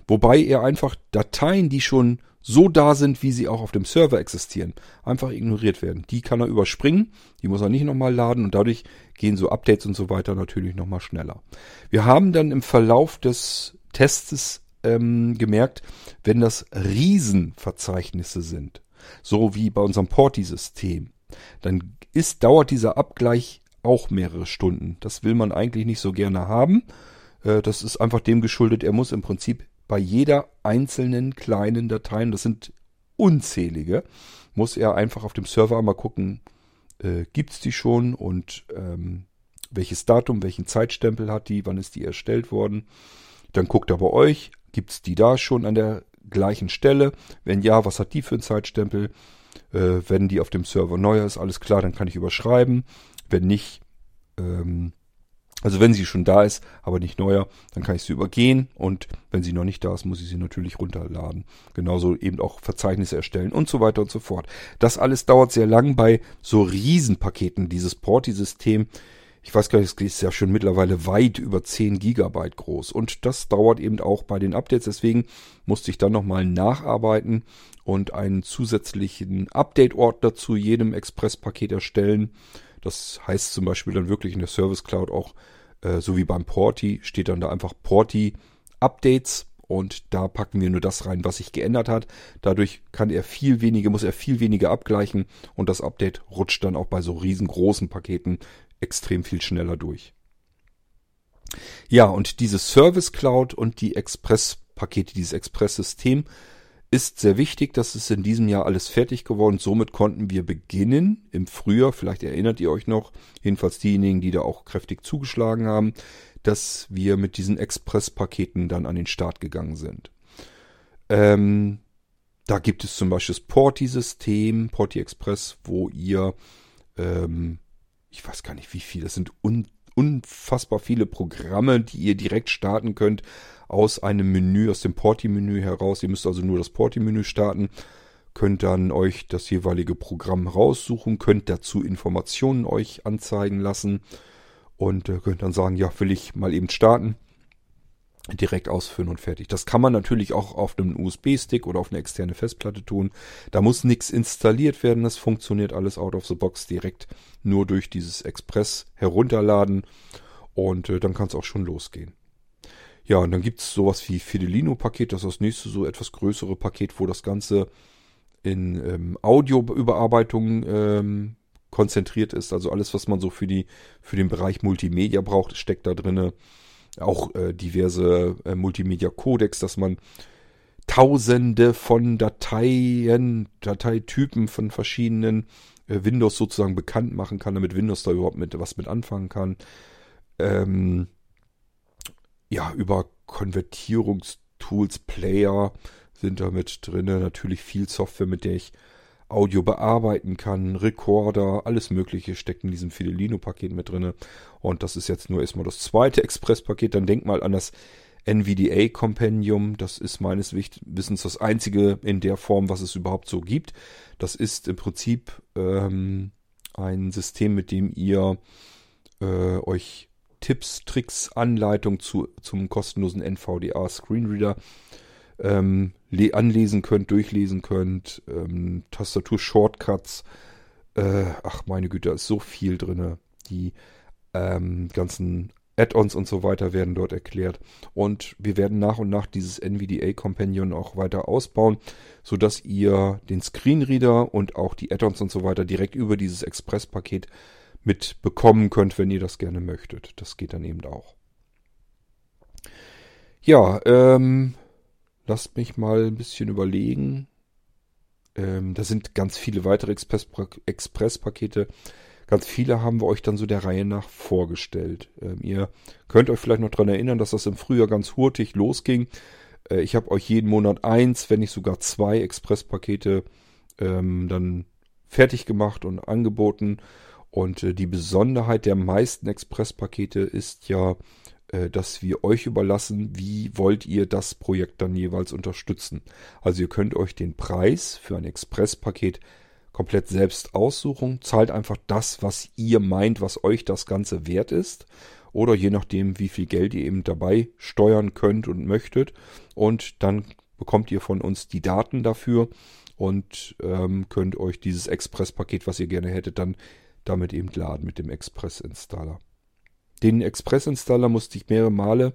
Wobei ihr einfach Dateien, die schon so da sind, wie sie auch auf dem Server existieren, einfach ignoriert werden. Die kann er überspringen, die muss er nicht nochmal laden und dadurch gehen so Updates und so weiter natürlich nochmal schneller. Wir haben dann im Verlauf des Tests ähm, gemerkt, wenn das Riesenverzeichnisse sind, so wie bei unserem Porti-System, dann ist, dauert dieser Abgleich auch mehrere Stunden. Das will man eigentlich nicht so gerne haben. Äh, das ist einfach dem geschuldet, er muss im Prinzip bei jeder einzelnen kleinen Datei, das sind unzählige, muss er einfach auf dem Server einmal gucken, äh, es die schon und ähm, welches Datum, welchen Zeitstempel hat die, wann ist die erstellt worden. Dann guckt er bei euch, gibt es die da schon an der gleichen Stelle? Wenn ja, was hat die für einen Zeitstempel? Äh, wenn die auf dem Server neuer ist, alles klar, dann kann ich überschreiben. Wenn nicht, ähm, also wenn sie schon da ist, aber nicht neuer, dann kann ich sie übergehen und wenn sie noch nicht da ist, muss ich sie natürlich runterladen. Genauso eben auch Verzeichnisse erstellen und so weiter und so fort. Das alles dauert sehr lang bei so Riesenpaketen. Dieses Porti-System, ich weiß gar nicht, es ist ja schon mittlerweile weit über 10 Gigabyte groß und das dauert eben auch bei den Updates. Deswegen musste ich dann nochmal nacharbeiten und einen zusätzlichen Update-Ordner zu jedem Express-Paket erstellen das heißt zum Beispiel dann wirklich in der Service Cloud auch, äh, so wie beim Porti, steht dann da einfach Porti Updates und da packen wir nur das rein, was sich geändert hat. Dadurch kann er viel weniger, muss er viel weniger abgleichen und das Update rutscht dann auch bei so riesengroßen Paketen extrem viel schneller durch. Ja, und diese Service Cloud und die Express-Pakete, dieses Express-System ist sehr wichtig, dass es in diesem Jahr alles fertig geworden. Somit konnten wir beginnen im Frühjahr. Vielleicht erinnert ihr euch noch, jedenfalls diejenigen, die da auch kräftig zugeschlagen haben, dass wir mit diesen Express-Paketen dann an den Start gegangen sind. Ähm, da gibt es zum Beispiel das Porti-System, Porti Express, wo ihr, ähm, ich weiß gar nicht wie viel, das sind un unfassbar viele Programme, die ihr direkt starten könnt aus einem Menü, aus dem Porti-Menü heraus. Ihr müsst also nur das Porti-Menü starten, könnt dann euch das jeweilige Programm raussuchen, könnt dazu Informationen euch anzeigen lassen und äh, könnt dann sagen, ja, will ich mal eben starten. Direkt ausführen und fertig. Das kann man natürlich auch auf einem USB-Stick oder auf eine externe Festplatte tun. Da muss nichts installiert werden. Das funktioniert alles out of the box direkt nur durch dieses Express herunterladen und äh, dann kann es auch schon losgehen. Ja, und dann gibt's sowas wie Fidelino-Paket, das ist das nächste so etwas größere Paket, wo das Ganze in ähm, Audioüberarbeitung ähm, konzentriert ist. Also alles, was man so für die für den Bereich Multimedia braucht, steckt da drinne. Auch äh, diverse äh, Multimedia-Codecs, dass man Tausende von Dateien, Dateitypen von verschiedenen äh, Windows sozusagen bekannt machen kann, damit Windows da überhaupt mit was mit anfangen kann. Ähm, ja, über Konvertierungstools, Player sind da mit drin. Natürlich viel Software, mit der ich Audio bearbeiten kann, Recorder, alles Mögliche steckt in diesem Fidelino-Paket mit drin. Und das ist jetzt nur erstmal das zweite Express-Paket. Dann denk mal an das NVDA-Compendium. Das ist meines Wissens das einzige in der Form, was es überhaupt so gibt. Das ist im Prinzip ähm, ein System, mit dem ihr äh, euch Tipps, Tricks, Anleitung zu, zum kostenlosen NVDA Screenreader ähm, anlesen könnt, durchlesen könnt, ähm, Tastatur-Shortcuts. Äh, ach meine Güte, da ist so viel drin. Die ähm, ganzen Add-ons und so weiter werden dort erklärt. Und wir werden nach und nach dieses NVDA Companion auch weiter ausbauen, sodass ihr den Screenreader und auch die Add-ons und so weiter direkt über dieses Express-Paket mitbekommen könnt, wenn ihr das gerne möchtet. Das geht dann eben auch. Ja, ähm, lasst mich mal ein bisschen überlegen. Ähm, da sind ganz viele weitere Express-Pakete. Ganz viele haben wir euch dann so der Reihe nach vorgestellt. Ähm, ihr könnt euch vielleicht noch daran erinnern, dass das im Frühjahr ganz hurtig losging. Äh, ich habe euch jeden Monat eins, wenn nicht sogar zwei Express-Pakete ähm, dann fertig gemacht und angeboten. Und äh, die Besonderheit der meisten Express-Pakete ist ja, dass wir euch überlassen, wie wollt ihr das Projekt dann jeweils unterstützen. Also ihr könnt euch den Preis für ein Express-Paket komplett selbst aussuchen. Zahlt einfach das, was ihr meint, was euch das Ganze wert ist. Oder je nachdem, wie viel Geld ihr eben dabei steuern könnt und möchtet. Und dann bekommt ihr von uns die Daten dafür und ähm, könnt euch dieses Express-Paket, was ihr gerne hättet, dann damit eben laden mit dem Express-Installer. Den Express-Installer musste ich mehrere Male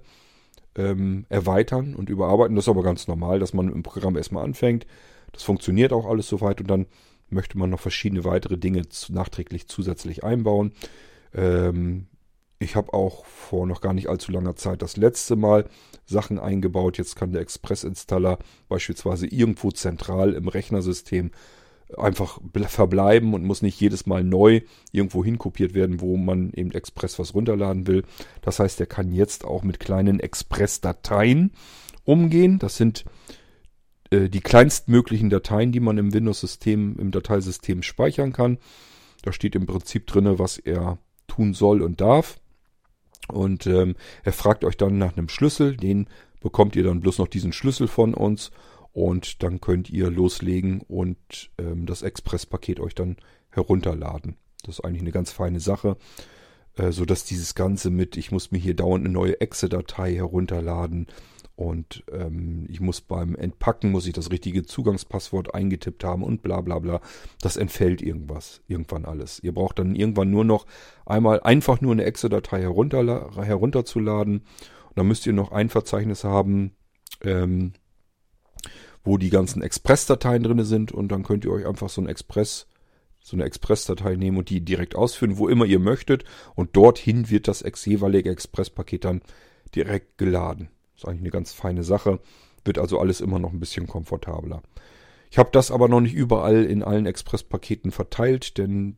ähm, erweitern und überarbeiten. Das ist aber ganz normal, dass man im Programm erstmal anfängt. Das funktioniert auch alles soweit und dann möchte man noch verschiedene weitere Dinge nachträglich zusätzlich einbauen. Ähm, ich habe auch vor noch gar nicht allzu langer Zeit das letzte Mal Sachen eingebaut. Jetzt kann der Express-Installer beispielsweise irgendwo zentral im Rechnersystem einfach verbleiben und muss nicht jedes Mal neu irgendwo hinkopiert werden, wo man eben Express was runterladen will. Das heißt, er kann jetzt auch mit kleinen Express-Dateien umgehen. Das sind äh, die kleinstmöglichen Dateien, die man im Windows-System, im Dateisystem speichern kann. Da steht im Prinzip drin, was er tun soll und darf. Und ähm, er fragt euch dann nach einem Schlüssel. Den bekommt ihr dann bloß noch diesen Schlüssel von uns und dann könnt ihr loslegen und ähm, das Express-Paket euch dann herunterladen. Das ist eigentlich eine ganz feine Sache, äh, so dass dieses Ganze mit, ich muss mir hier dauernd eine neue Exe-Datei herunterladen und ähm, ich muss beim Entpacken, muss ich das richtige Zugangspasswort eingetippt haben und bla bla bla. Das entfällt irgendwas, irgendwann alles. Ihr braucht dann irgendwann nur noch einmal einfach nur eine Exe-Datei herunter, herunterzuladen. Dann müsst ihr noch ein Verzeichnis haben, ähm, wo die ganzen Express-Dateien drin sind und dann könnt ihr euch einfach so ein Express, so eine Express-Datei nehmen und die direkt ausführen, wo immer ihr möchtet und dorthin wird das jeweilige Express-Paket dann direkt geladen. Ist eigentlich eine ganz feine Sache, wird also alles immer noch ein bisschen komfortabler. Ich habe das aber noch nicht überall in allen Express-Paketen verteilt, denn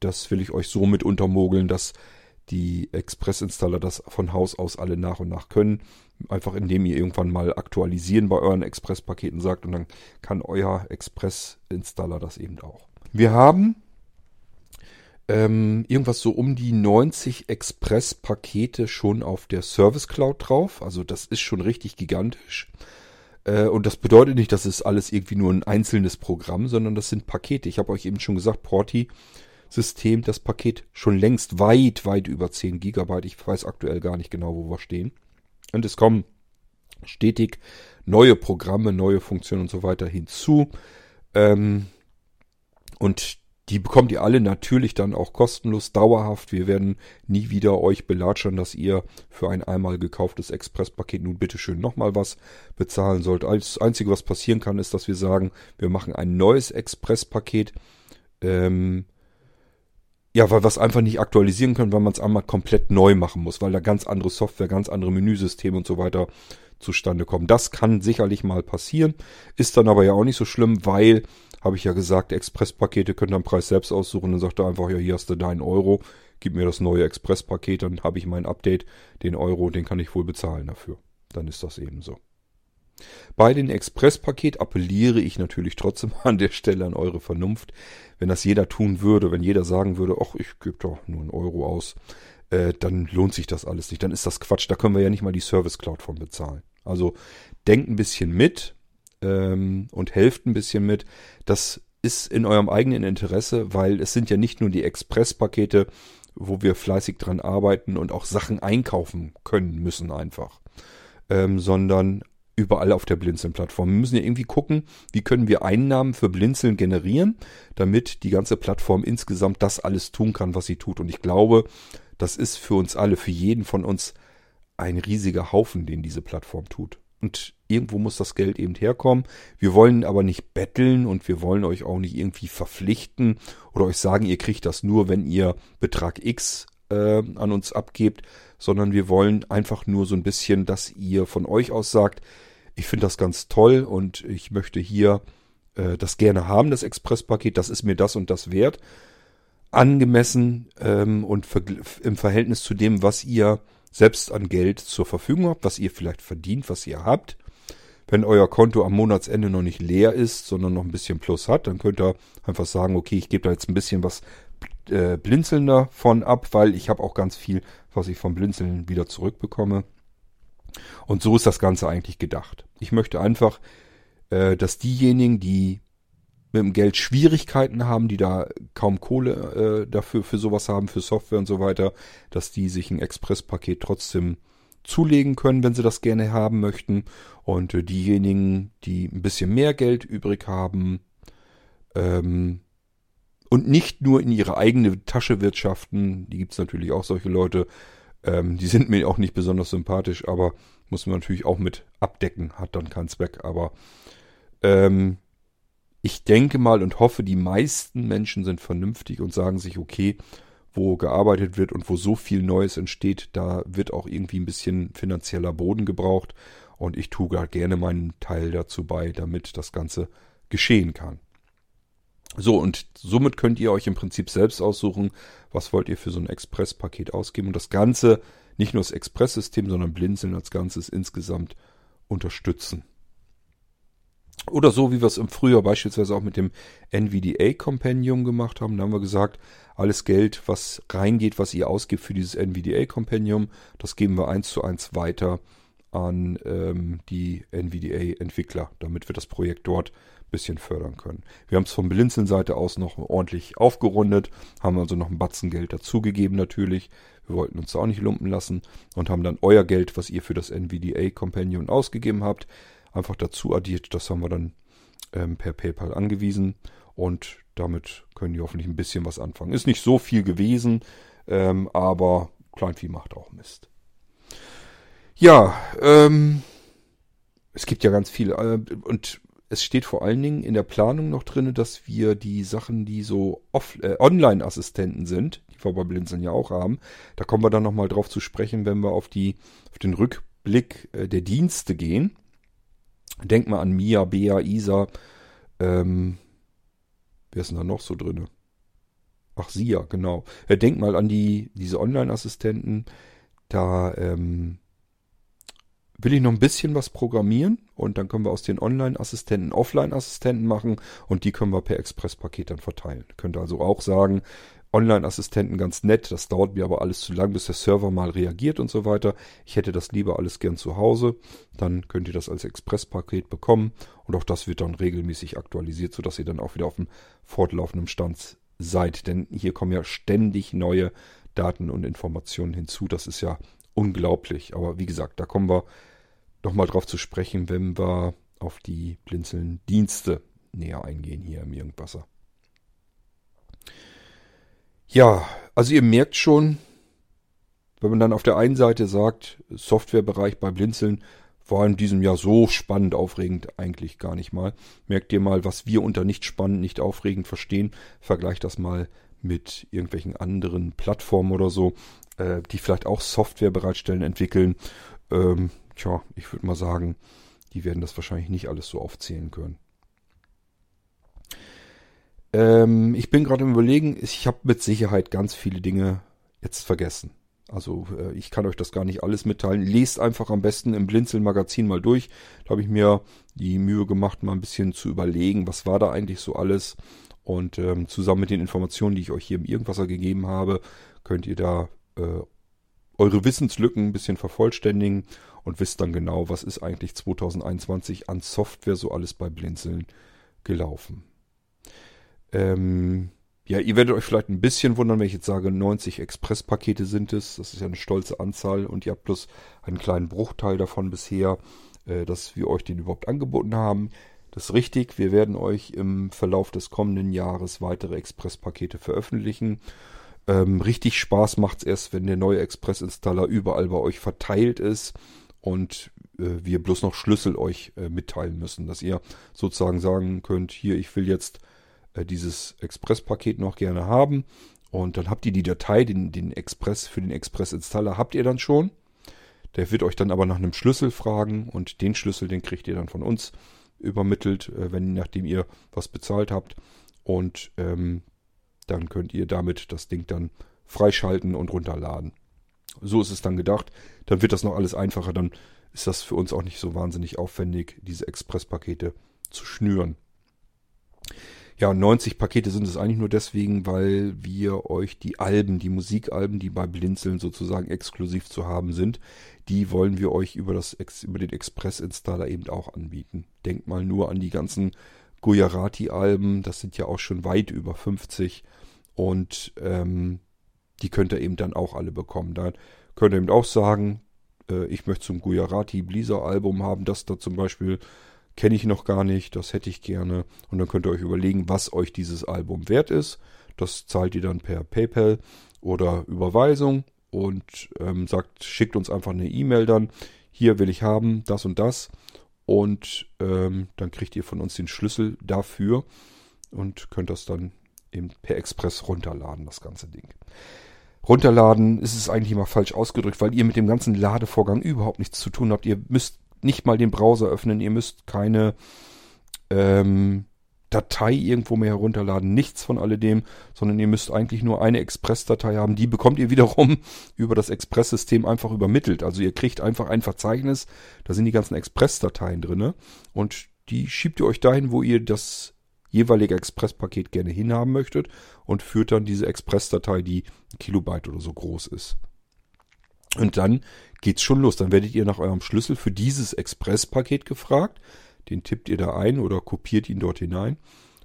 das will ich euch so mit untermogeln, dass die Express-Installer das von Haus aus alle nach und nach können. Einfach indem ihr irgendwann mal aktualisieren bei euren Express-Paketen sagt und dann kann euer Express-Installer das eben auch. Wir haben ähm, irgendwas so um die 90 Express-Pakete schon auf der Service Cloud drauf. Also das ist schon richtig gigantisch. Äh, und das bedeutet nicht, dass es alles irgendwie nur ein einzelnes Programm, sondern das sind Pakete. Ich habe euch eben schon gesagt, Porti System das Paket schon längst weit, weit über 10 Gigabyte. Ich weiß aktuell gar nicht genau, wo wir stehen. Und es kommen stetig neue Programme, neue Funktionen und so weiter hinzu. Ähm, und die bekommt ihr alle natürlich dann auch kostenlos, dauerhaft. Wir werden nie wieder euch belatschern, dass ihr für ein einmal gekauftes Express-Paket nun bitteschön nochmal was bezahlen sollt. Das Einzige, was passieren kann, ist, dass wir sagen, wir machen ein neues Express-Paket. Ähm, ja, weil wir es einfach nicht aktualisieren können, weil man es einmal komplett neu machen muss, weil da ganz andere Software, ganz andere Menüsysteme und so weiter zustande kommen. Das kann sicherlich mal passieren, ist dann aber ja auch nicht so schlimm, weil, habe ich ja gesagt, Express-Pakete könnt ihr am Preis selbst aussuchen. Dann sagt er einfach, ja, hier hast du deinen Euro, gib mir das neue Express-Paket, dann habe ich mein Update, den Euro, den kann ich wohl bezahlen dafür. Dann ist das eben so. Bei den Express-Paket appelliere ich natürlich trotzdem an der Stelle an eure Vernunft. Wenn das jeder tun würde, wenn jeder sagen würde, ach, ich gebe doch nur einen Euro aus, äh, dann lohnt sich das alles nicht. Dann ist das Quatsch. Da können wir ja nicht mal die Service Cloud von bezahlen. Also denkt ein bisschen mit ähm, und helft ein bisschen mit. Das ist in eurem eigenen Interesse, weil es sind ja nicht nur die Express-Pakete, wo wir fleißig dran arbeiten und auch Sachen einkaufen können müssen einfach, ähm, sondern überall auf der Blinzeln-Plattform. Wir müssen ja irgendwie gucken, wie können wir Einnahmen für Blinzeln generieren, damit die ganze Plattform insgesamt das alles tun kann, was sie tut. Und ich glaube, das ist für uns alle, für jeden von uns ein riesiger Haufen, den diese Plattform tut. Und irgendwo muss das Geld eben herkommen. Wir wollen aber nicht betteln und wir wollen euch auch nicht irgendwie verpflichten oder euch sagen, ihr kriegt das nur, wenn ihr Betrag X äh, an uns abgebt, sondern wir wollen einfach nur so ein bisschen, dass ihr von euch aus sagt, ich finde das ganz toll und ich möchte hier äh, das gerne haben, das Expresspaket, das ist mir das und das wert. Angemessen ähm, und im Verhältnis zu dem, was ihr selbst an Geld zur Verfügung habt, was ihr vielleicht verdient, was ihr habt. Wenn euer Konto am Monatsende noch nicht leer ist, sondern noch ein bisschen Plus hat, dann könnt ihr einfach sagen, okay, ich gebe da jetzt ein bisschen was äh, Blinzeln davon ab, weil ich habe auch ganz viel, was ich vom Blinzeln wieder zurückbekomme. Und so ist das Ganze eigentlich gedacht. Ich möchte einfach, äh, dass diejenigen, die mit dem Geld Schwierigkeiten haben, die da kaum Kohle äh, dafür für sowas haben, für Software und so weiter, dass die sich ein Express-Paket trotzdem zulegen können, wenn sie das gerne haben möchten. Und äh, diejenigen, die ein bisschen mehr Geld übrig haben ähm, und nicht nur in ihre eigene Tasche wirtschaften, die gibt's natürlich auch solche Leute, ähm, die sind mir auch nicht besonders sympathisch, aber muss man natürlich auch mit abdecken, hat dann keinen Zweck. Aber ähm, ich denke mal und hoffe, die meisten Menschen sind vernünftig und sagen sich, okay, wo gearbeitet wird und wo so viel Neues entsteht, da wird auch irgendwie ein bisschen finanzieller Boden gebraucht. Und ich tue da gerne meinen Teil dazu bei, damit das Ganze geschehen kann. So, und somit könnt ihr euch im Prinzip selbst aussuchen, was wollt ihr für so ein Express-Paket ausgeben und das Ganze, nicht nur das Express-System, sondern Blinzeln als Ganzes insgesamt unterstützen. Oder so, wie wir es im Frühjahr beispielsweise auch mit dem NVDA Compendium gemacht haben. Da haben wir gesagt, alles Geld, was reingeht, was ihr ausgibt für dieses NVDA Compendium, das geben wir eins zu eins weiter an ähm, die NVDA-Entwickler, damit wir das Projekt dort bisschen fördern können. Wir haben es von Blinzeln-Seite aus noch ordentlich aufgerundet, haben also noch ein Batzen Geld dazugegeben natürlich. Wir wollten uns da auch nicht lumpen lassen und haben dann euer Geld, was ihr für das NVDA-Compendium ausgegeben habt, einfach dazu addiert. Das haben wir dann ähm, per PayPal angewiesen und damit können die hoffentlich ein bisschen was anfangen. Ist nicht so viel gewesen, ähm, aber Kleinvieh macht auch Mist. Ja, ähm, es gibt ja ganz viel äh, und es steht vor allen Dingen in der Planung noch drin, dass wir die Sachen, die so äh, Online-Assistenten sind, die wir bei Blinzeln ja auch haben, da kommen wir dann nochmal drauf zu sprechen, wenn wir auf die auf den Rückblick äh, der Dienste gehen. Denk mal an Mia, Bea, Isa. Ähm, wer ist denn da noch so drinne? Ach, sie ja, genau. Ja, denk mal an die, diese Online-Assistenten. Da ähm, will ich noch ein bisschen was programmieren und dann können wir aus den Online-Assistenten Offline-Assistenten machen und die können wir per Express-Paket dann verteilen. Könnt also auch sagen, Online-Assistenten ganz nett, das dauert mir aber alles zu lang, bis der Server mal reagiert und so weiter. Ich hätte das lieber alles gern zu Hause. Dann könnt ihr das als Express-Paket bekommen und auch das wird dann regelmäßig aktualisiert, sodass ihr dann auch wieder auf dem fortlaufenden Stand seid. Denn hier kommen ja ständig neue Daten und Informationen hinzu. Das ist ja unglaublich. Aber wie gesagt, da kommen wir nochmal drauf zu sprechen, wenn wir auf die Blinzeln-Dienste näher eingehen hier im Irgendwasser. Ja, also ihr merkt schon, wenn man dann auf der einen Seite sagt, Softwarebereich bei Blinzeln war in diesem Jahr so spannend, aufregend eigentlich gar nicht mal. Merkt ihr mal, was wir unter nicht spannend, nicht aufregend verstehen. Vergleicht das mal mit irgendwelchen anderen Plattformen oder so, äh, die vielleicht auch Software bereitstellen, entwickeln. Ähm, tja, ich würde mal sagen, die werden das wahrscheinlich nicht alles so aufzählen können. Ähm, ich bin gerade im Überlegen, ich habe mit Sicherheit ganz viele Dinge jetzt vergessen. Also äh, ich kann euch das gar nicht alles mitteilen. Lest einfach am besten im Blinzeln-Magazin mal durch. Da habe ich mir die Mühe gemacht, mal ein bisschen zu überlegen, was war da eigentlich so alles. Und ähm, zusammen mit den Informationen, die ich euch hier im Irgendwasser gegeben habe, könnt ihr da äh, eure Wissenslücken ein bisschen vervollständigen und wisst dann genau, was ist eigentlich 2021 an Software so alles bei Blinzeln gelaufen. Ähm, ja, ihr werdet euch vielleicht ein bisschen wundern, wenn ich jetzt sage, 90 Express-Pakete sind es. Das ist ja eine stolze Anzahl und ihr habt bloß einen kleinen Bruchteil davon bisher, äh, dass wir euch den überhaupt angeboten haben. Das ist richtig. Wir werden euch im Verlauf des kommenden Jahres weitere Express-Pakete veröffentlichen. Ähm, richtig Spaß macht's erst, wenn der neue Express-Installer überall bei euch verteilt ist und äh, wir bloß noch Schlüssel euch äh, mitteilen müssen, dass ihr sozusagen sagen könnt, hier, ich will jetzt äh, dieses Express-Paket noch gerne haben. Und dann habt ihr die Datei, den, den Express, für den Express-Installer habt ihr dann schon. Der wird euch dann aber nach einem Schlüssel fragen und den Schlüssel, den kriegt ihr dann von uns übermittelt, äh, wenn nachdem ihr was bezahlt habt. Und ähm, dann könnt ihr damit das Ding dann freischalten und runterladen. So ist es dann gedacht. Dann wird das noch alles einfacher. Dann ist das für uns auch nicht so wahnsinnig aufwendig, diese Express-Pakete zu schnüren. Ja, 90 Pakete sind es eigentlich nur deswegen, weil wir euch die Alben, die Musikalben, die bei Blinzeln sozusagen exklusiv zu haben sind, die wollen wir euch über, das, über den Express-Installer eben auch anbieten. Denkt mal nur an die ganzen Gujarati-Alben, das sind ja auch schon weit über 50 und ähm, die könnt ihr eben dann auch alle bekommen. Da könnt ihr eben auch sagen, äh, ich möchte zum Gujarati Blizzard Album haben, das da zum Beispiel kenne ich noch gar nicht, das hätte ich gerne. Und dann könnt ihr euch überlegen, was euch dieses Album wert ist. Das zahlt ihr dann per PayPal oder Überweisung und ähm, sagt, schickt uns einfach eine E-Mail dann. Hier will ich haben, das und das. Und ähm, dann kriegt ihr von uns den Schlüssel dafür und könnt das dann eben per Express runterladen, das ganze Ding. Runterladen ist es eigentlich immer falsch ausgedrückt, weil ihr mit dem ganzen Ladevorgang überhaupt nichts zu tun habt. Ihr müsst nicht mal den Browser öffnen, ihr müsst keine ähm, Datei irgendwo mehr herunterladen, nichts von alledem, sondern ihr müsst eigentlich nur eine Express-Datei haben. Die bekommt ihr wiederum über das Express-System einfach übermittelt. Also ihr kriegt einfach ein Verzeichnis, da sind die ganzen Express-Dateien drinne und die schiebt ihr euch dahin, wo ihr das jeweilige Express-Paket gerne hinhaben möchtet und führt dann diese Express-Datei, die Kilobyte oder so groß ist. Und dann geht's schon los. Dann werdet ihr nach eurem Schlüssel für dieses Express-Paket gefragt. Den tippt ihr da ein oder kopiert ihn dort hinein.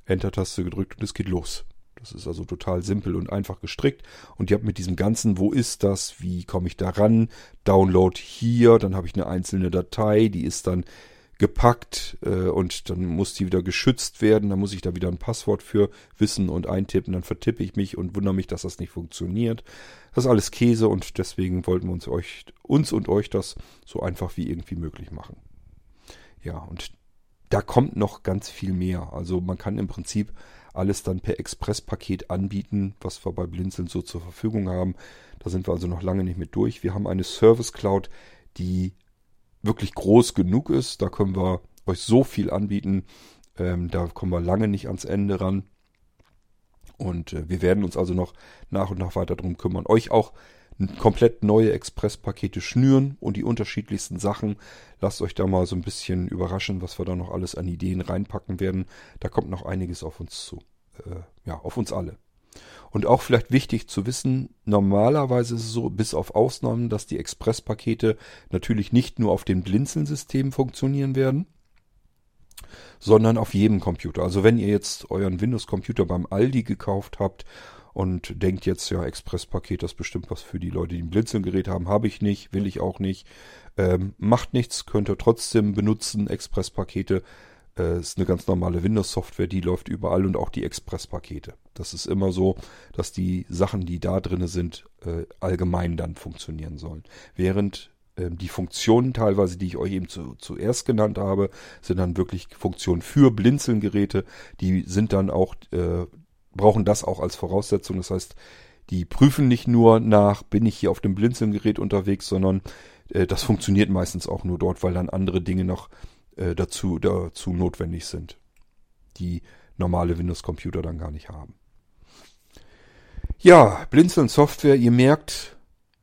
Enter-Taste gedrückt und es geht los. Das ist also total simpel und einfach gestrickt. Und ihr habt mit diesem ganzen, wo ist das, wie komme ich da ran, Download hier, dann habe ich eine einzelne Datei, die ist dann gepackt äh, und dann muss die wieder geschützt werden. Dann muss ich da wieder ein Passwort für wissen und eintippen. Dann vertippe ich mich und wundere mich, dass das nicht funktioniert. Das ist alles Käse und deswegen wollten wir uns euch, uns und euch das so einfach wie irgendwie möglich machen. Ja, und da kommt noch ganz viel mehr. Also man kann im Prinzip alles dann per Express-Paket anbieten, was wir bei Blinzeln so zur Verfügung haben. Da sind wir also noch lange nicht mit durch. Wir haben eine Service Cloud, die wirklich groß genug ist. Da können wir euch so viel anbieten. Ähm, da kommen wir lange nicht ans Ende ran. Und äh, wir werden uns also noch nach und nach weiter darum kümmern, euch auch komplett neue Express-Pakete schnüren und die unterschiedlichsten Sachen. Lasst euch da mal so ein bisschen überraschen, was wir da noch alles an Ideen reinpacken werden. Da kommt noch einiges auf uns zu. Äh, ja, auf uns alle. Und auch vielleicht wichtig zu wissen, normalerweise ist es so, bis auf Ausnahmen, dass die Express-Pakete natürlich nicht nur auf dem Blinzeln-System funktionieren werden, sondern auf jedem Computer. Also wenn ihr jetzt euren Windows-Computer beim Aldi gekauft habt und denkt jetzt, ja, Express-Paket, das ist bestimmt was für die Leute, die ein Blinzelgerät haben, habe ich nicht, will ich auch nicht. Ähm, macht nichts, könnt ihr trotzdem benutzen, Express-Pakete. Äh, ist eine ganz normale Windows-Software, die läuft überall und auch die Express-Pakete. Das ist immer so, dass die Sachen, die da drin sind, äh, allgemein dann funktionieren sollen. Während äh, die Funktionen teilweise, die ich euch eben zu, zuerst genannt habe, sind dann wirklich Funktionen für Blinzelgeräte. Die sind dann auch, äh, brauchen das auch als Voraussetzung. Das heißt, die prüfen nicht nur nach, bin ich hier auf dem Blinzelgerät unterwegs, sondern äh, das funktioniert meistens auch nur dort, weil dann andere Dinge noch äh, dazu, dazu notwendig sind, die normale Windows-Computer dann gar nicht haben. Ja, Blinzeln Software, ihr merkt,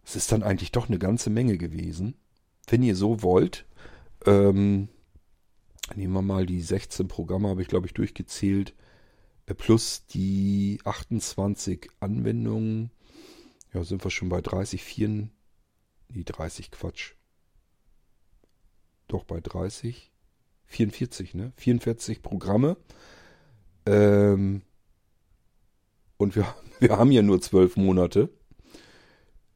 es ist dann eigentlich doch eine ganze Menge gewesen. Wenn ihr so wollt, ähm, nehmen wir mal die 16 Programme, habe ich glaube ich durchgezählt, äh, plus die 28 Anwendungen. Ja, sind wir schon bei 30, 4, nee, 30 Quatsch. Doch bei 30. 44, ne? 44 Programme. Ähm, und wir, wir haben ja nur zwölf Monate.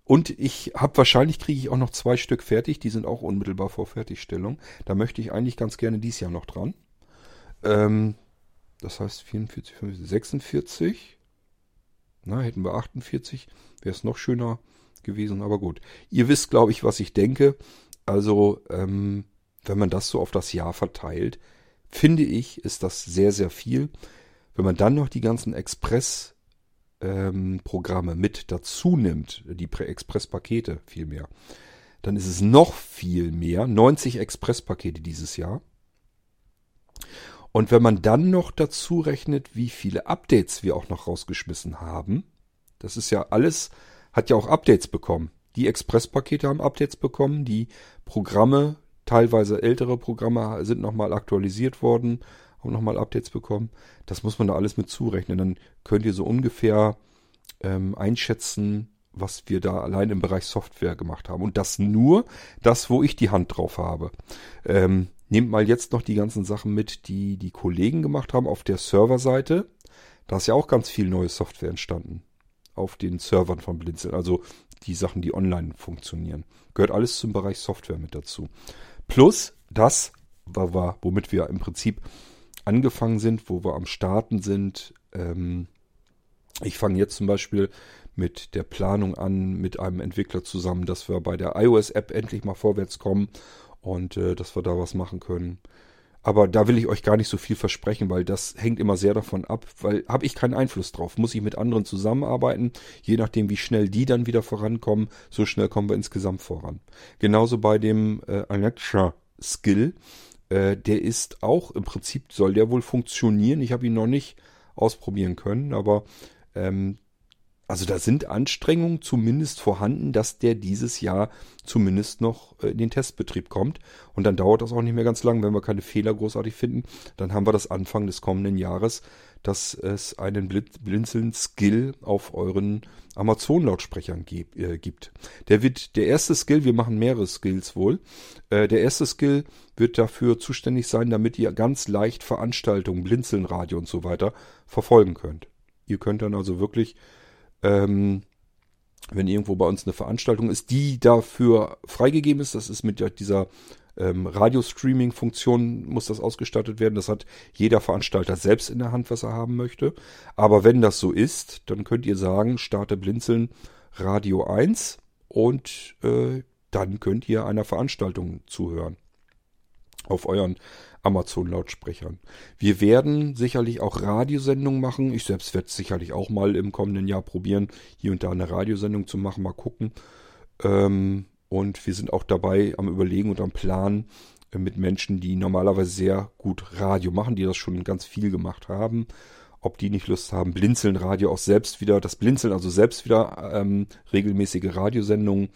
Und ich habe wahrscheinlich kriege ich auch noch zwei Stück fertig, die sind auch unmittelbar vor Fertigstellung. Da möchte ich eigentlich ganz gerne dies Jahr noch dran. Ähm, das heißt 44, 45, 46. Na, hätten wir 48, wäre es noch schöner gewesen, aber gut. Ihr wisst, glaube ich, was ich denke. Also, ähm, wenn man das so auf das Jahr verteilt, finde ich, ist das sehr, sehr viel. Wenn man dann noch die ganzen Express-Programme ähm, mit dazu nimmt, die Express-Pakete vielmehr, dann ist es noch viel mehr. 90 Express-Pakete dieses Jahr. Und wenn man dann noch dazu rechnet, wie viele Updates wir auch noch rausgeschmissen haben, das ist ja alles, hat ja auch Updates bekommen. Die Express-Pakete haben Updates bekommen, die Programme Teilweise ältere Programme sind nochmal aktualisiert worden, haben nochmal Updates bekommen. Das muss man da alles mit zurechnen. Dann könnt ihr so ungefähr ähm, einschätzen, was wir da allein im Bereich Software gemacht haben. Und das nur das, wo ich die Hand drauf habe. Ähm, Nehmt mal jetzt noch die ganzen Sachen mit, die die Kollegen gemacht haben auf der Serverseite. Da ist ja auch ganz viel neue Software entstanden. Auf den Servern von Blinzeln. Also die Sachen, die online funktionieren. Gehört alles zum Bereich Software mit dazu. Plus das, womit wir im Prinzip angefangen sind, wo wir am Starten sind. Ähm, ich fange jetzt zum Beispiel mit der Planung an, mit einem Entwickler zusammen, dass wir bei der iOS-App endlich mal vorwärts kommen und äh, dass wir da was machen können. Aber da will ich euch gar nicht so viel versprechen, weil das hängt immer sehr davon ab, weil habe ich keinen Einfluss drauf. Muss ich mit anderen zusammenarbeiten, je nachdem wie schnell die dann wieder vorankommen, so schnell kommen wir insgesamt voran. Genauso bei dem äh, Alexa Skill, äh, der ist auch im Prinzip soll der wohl funktionieren. Ich habe ihn noch nicht ausprobieren können, aber ähm, also da sind Anstrengungen zumindest vorhanden, dass der dieses Jahr zumindest noch äh, in den Testbetrieb kommt. Und dann dauert das auch nicht mehr ganz lang, wenn wir keine Fehler großartig finden. Dann haben wir das Anfang des kommenden Jahres, dass es einen Blinzeln-Skill auf euren Amazon-Lautsprechern äh, gibt. Der wird der erste Skill, wir machen mehrere Skills wohl. Äh, der erste Skill wird dafür zuständig sein, damit ihr ganz leicht Veranstaltungen, Blinzeln-Radio und so weiter verfolgen könnt. Ihr könnt dann also wirklich ähm, wenn irgendwo bei uns eine Veranstaltung ist, die dafür freigegeben ist, das ist mit dieser ähm, Radio-Streaming-Funktion muss das ausgestattet werden. Das hat jeder Veranstalter selbst in der Hand, was er haben möchte. Aber wenn das so ist, dann könnt ihr sagen, starte Blinzeln Radio 1 und äh, dann könnt ihr einer Veranstaltung zuhören. Auf euren Amazon-Lautsprechern. Wir werden sicherlich auch Radiosendungen machen. Ich selbst werde sicherlich auch mal im kommenden Jahr probieren, hier und da eine Radiosendung zu machen, mal gucken. Ähm, und wir sind auch dabei am Überlegen und am Plan äh, mit Menschen, die normalerweise sehr gut Radio machen, die das schon ganz viel gemacht haben. Ob die nicht Lust haben, Blinzeln Radio auch selbst wieder, das Blinzeln also selbst wieder ähm, regelmäßige Radiosendungen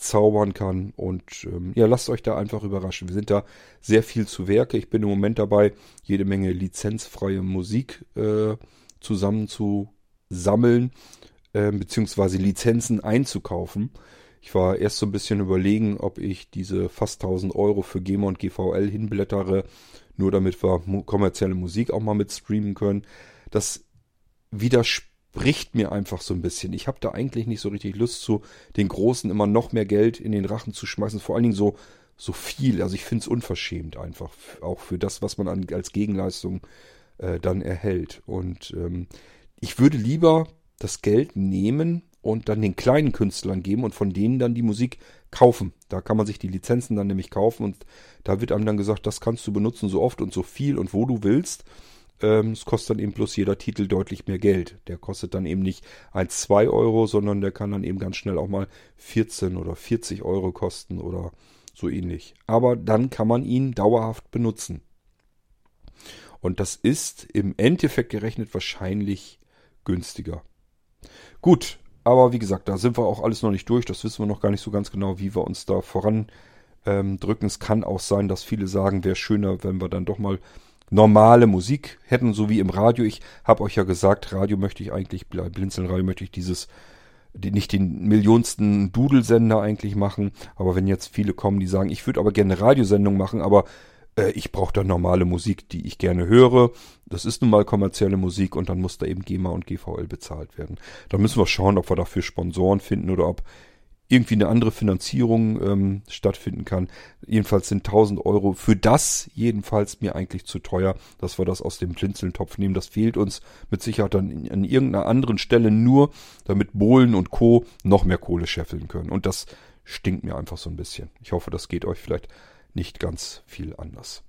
zaubern kann. Und ähm, ja, lasst euch da einfach überraschen. Wir sind da sehr viel zu Werke. Ich bin im Moment dabei, jede Menge lizenzfreie Musik äh, zusammen äh, beziehungsweise Lizenzen einzukaufen. Ich war erst so ein bisschen überlegen, ob ich diese fast 1000 Euro für GEMA und GVL hinblättere, nur damit wir kommerzielle Musik auch mal mit streamen können. Das widerspricht bricht mir einfach so ein bisschen. Ich habe da eigentlich nicht so richtig Lust zu, den Großen immer noch mehr Geld in den Rachen zu schmeißen. Vor allen Dingen so, so viel. Also ich finde es unverschämt einfach. Auch für das, was man an, als Gegenleistung äh, dann erhält. Und ähm, ich würde lieber das Geld nehmen und dann den kleinen Künstlern geben und von denen dann die Musik kaufen. Da kann man sich die Lizenzen dann nämlich kaufen und da wird einem dann gesagt, das kannst du benutzen so oft und so viel und wo du willst. Ähm, es kostet dann eben bloß jeder Titel deutlich mehr Geld. Der kostet dann eben nicht 1, 2 Euro, sondern der kann dann eben ganz schnell auch mal 14 oder 40 Euro kosten oder so ähnlich. Aber dann kann man ihn dauerhaft benutzen. Und das ist im Endeffekt gerechnet wahrscheinlich günstiger. Gut, aber wie gesagt, da sind wir auch alles noch nicht durch. Das wissen wir noch gar nicht so ganz genau, wie wir uns da voran ähm, drücken. Es kann auch sein, dass viele sagen, wäre schöner, wenn wir dann doch mal normale Musik hätten, so wie im Radio. Ich habe euch ja gesagt, Radio möchte ich eigentlich, Blinzeln-Radio möchte ich dieses, nicht den millionsten Dudelsender eigentlich machen. Aber wenn jetzt viele kommen, die sagen, ich würde aber gerne eine Radiosendung machen, aber äh, ich brauche da normale Musik, die ich gerne höre. Das ist nun mal kommerzielle Musik und dann muss da eben GEMA und GVL bezahlt werden. Da müssen wir schauen, ob wir dafür Sponsoren finden oder ob irgendwie eine andere Finanzierung ähm, stattfinden kann. Jedenfalls sind 1000 Euro für das jedenfalls mir eigentlich zu teuer, dass wir das aus dem Blinzeln-Topf nehmen. Das fehlt uns mit Sicherheit dann an irgendeiner anderen Stelle nur, damit Bohlen und Co. noch mehr Kohle scheffeln können. Und das stinkt mir einfach so ein bisschen. Ich hoffe, das geht euch vielleicht nicht ganz viel anders.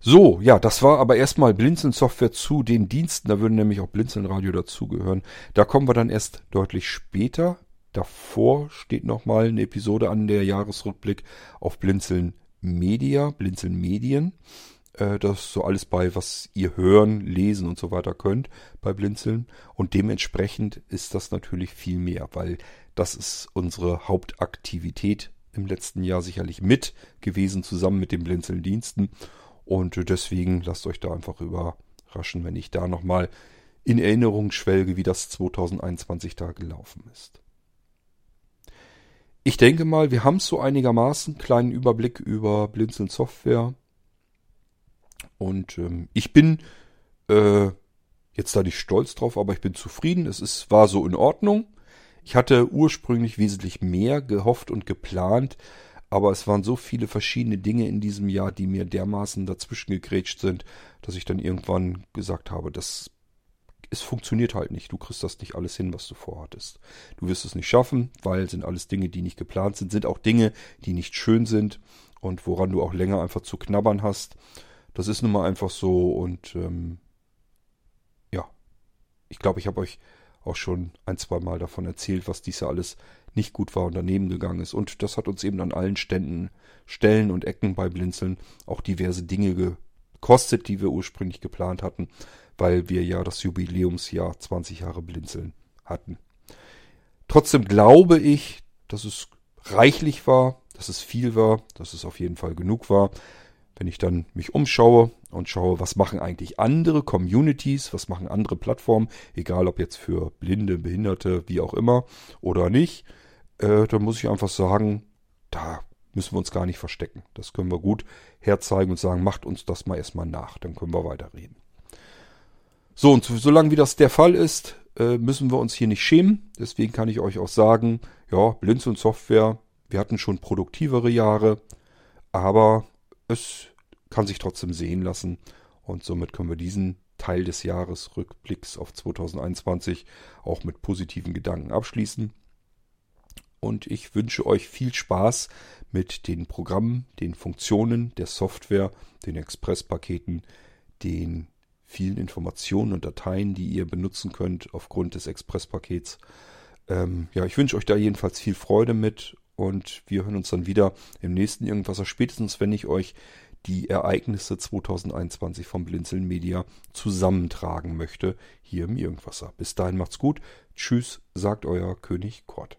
So, ja, das war aber erstmal Blinzeln Software zu den Diensten. Da würden nämlich auch Blinzeln Radio dazugehören. Da kommen wir dann erst deutlich später Davor steht nochmal eine Episode an, der Jahresrückblick auf Blinzeln Media, Blinzeln Medien. Äh, das ist so alles bei, was ihr hören, lesen und so weiter könnt bei Blinzeln. Und dementsprechend ist das natürlich viel mehr, weil das ist unsere Hauptaktivität im letzten Jahr sicherlich mit gewesen, zusammen mit den Blinzeln-Diensten. Und deswegen lasst euch da einfach überraschen, wenn ich da nochmal in Erinnerung schwelge, wie das 2021 da gelaufen ist. Ich denke mal, wir haben so einigermaßen kleinen Überblick über Blinzeln Software. Und ähm, ich bin äh, jetzt da nicht stolz drauf, aber ich bin zufrieden. Es ist, war so in Ordnung. Ich hatte ursprünglich wesentlich mehr gehofft und geplant, aber es waren so viele verschiedene Dinge in diesem Jahr, die mir dermaßen dazwischen gegrätscht sind, dass ich dann irgendwann gesagt habe, das es funktioniert halt nicht. Du kriegst das nicht alles hin, was du vorhattest. Du wirst es nicht schaffen, weil sind alles Dinge, die nicht geplant sind, sind auch Dinge, die nicht schön sind und woran du auch länger einfach zu knabbern hast. Das ist nun mal einfach so und ähm, ja, ich glaube, ich habe euch auch schon ein, zwei Mal davon erzählt, was dies ja alles nicht gut war und daneben gegangen ist. Und das hat uns eben an allen Ständen, Stellen und Ecken bei Blinzeln auch diverse Dinge gekostet, die wir ursprünglich geplant hatten, weil wir ja das Jubiläumsjahr 20 Jahre Blinzeln hatten. Trotzdem glaube ich, dass es reichlich war, dass es viel war, dass es auf jeden Fall genug war. Wenn ich dann mich umschaue und schaue, was machen eigentlich andere Communities, was machen andere Plattformen, egal ob jetzt für Blinde, Behinderte, wie auch immer oder nicht, äh, dann muss ich einfach sagen, da müssen wir uns gar nicht verstecken. Das können wir gut herzeigen und sagen, macht uns das mal erstmal nach, dann können wir weiterreden. So, und solange wie das der Fall ist, äh, müssen wir uns hier nicht schämen. Deswegen kann ich euch auch sagen, ja, Blinz und Software, wir hatten schon produktivere Jahre, aber es kann sich trotzdem sehen lassen. Und somit können wir diesen Teil des Jahres Rückblicks auf 2021 auch mit positiven Gedanken abschließen. Und ich wünsche euch viel Spaß mit den Programmen, den Funktionen der Software, den Express-Paketen, den vielen Informationen und Dateien, die ihr benutzen könnt aufgrund des Express-Pakets. Ähm, ja, ich wünsche euch da jedenfalls viel Freude mit und wir hören uns dann wieder im nächsten Irgendwasser, spätestens wenn ich euch die Ereignisse 2021 vom Blinzeln Media zusammentragen möchte, hier im Irgendwasser. Bis dahin macht's gut. Tschüss, sagt euer König Kort.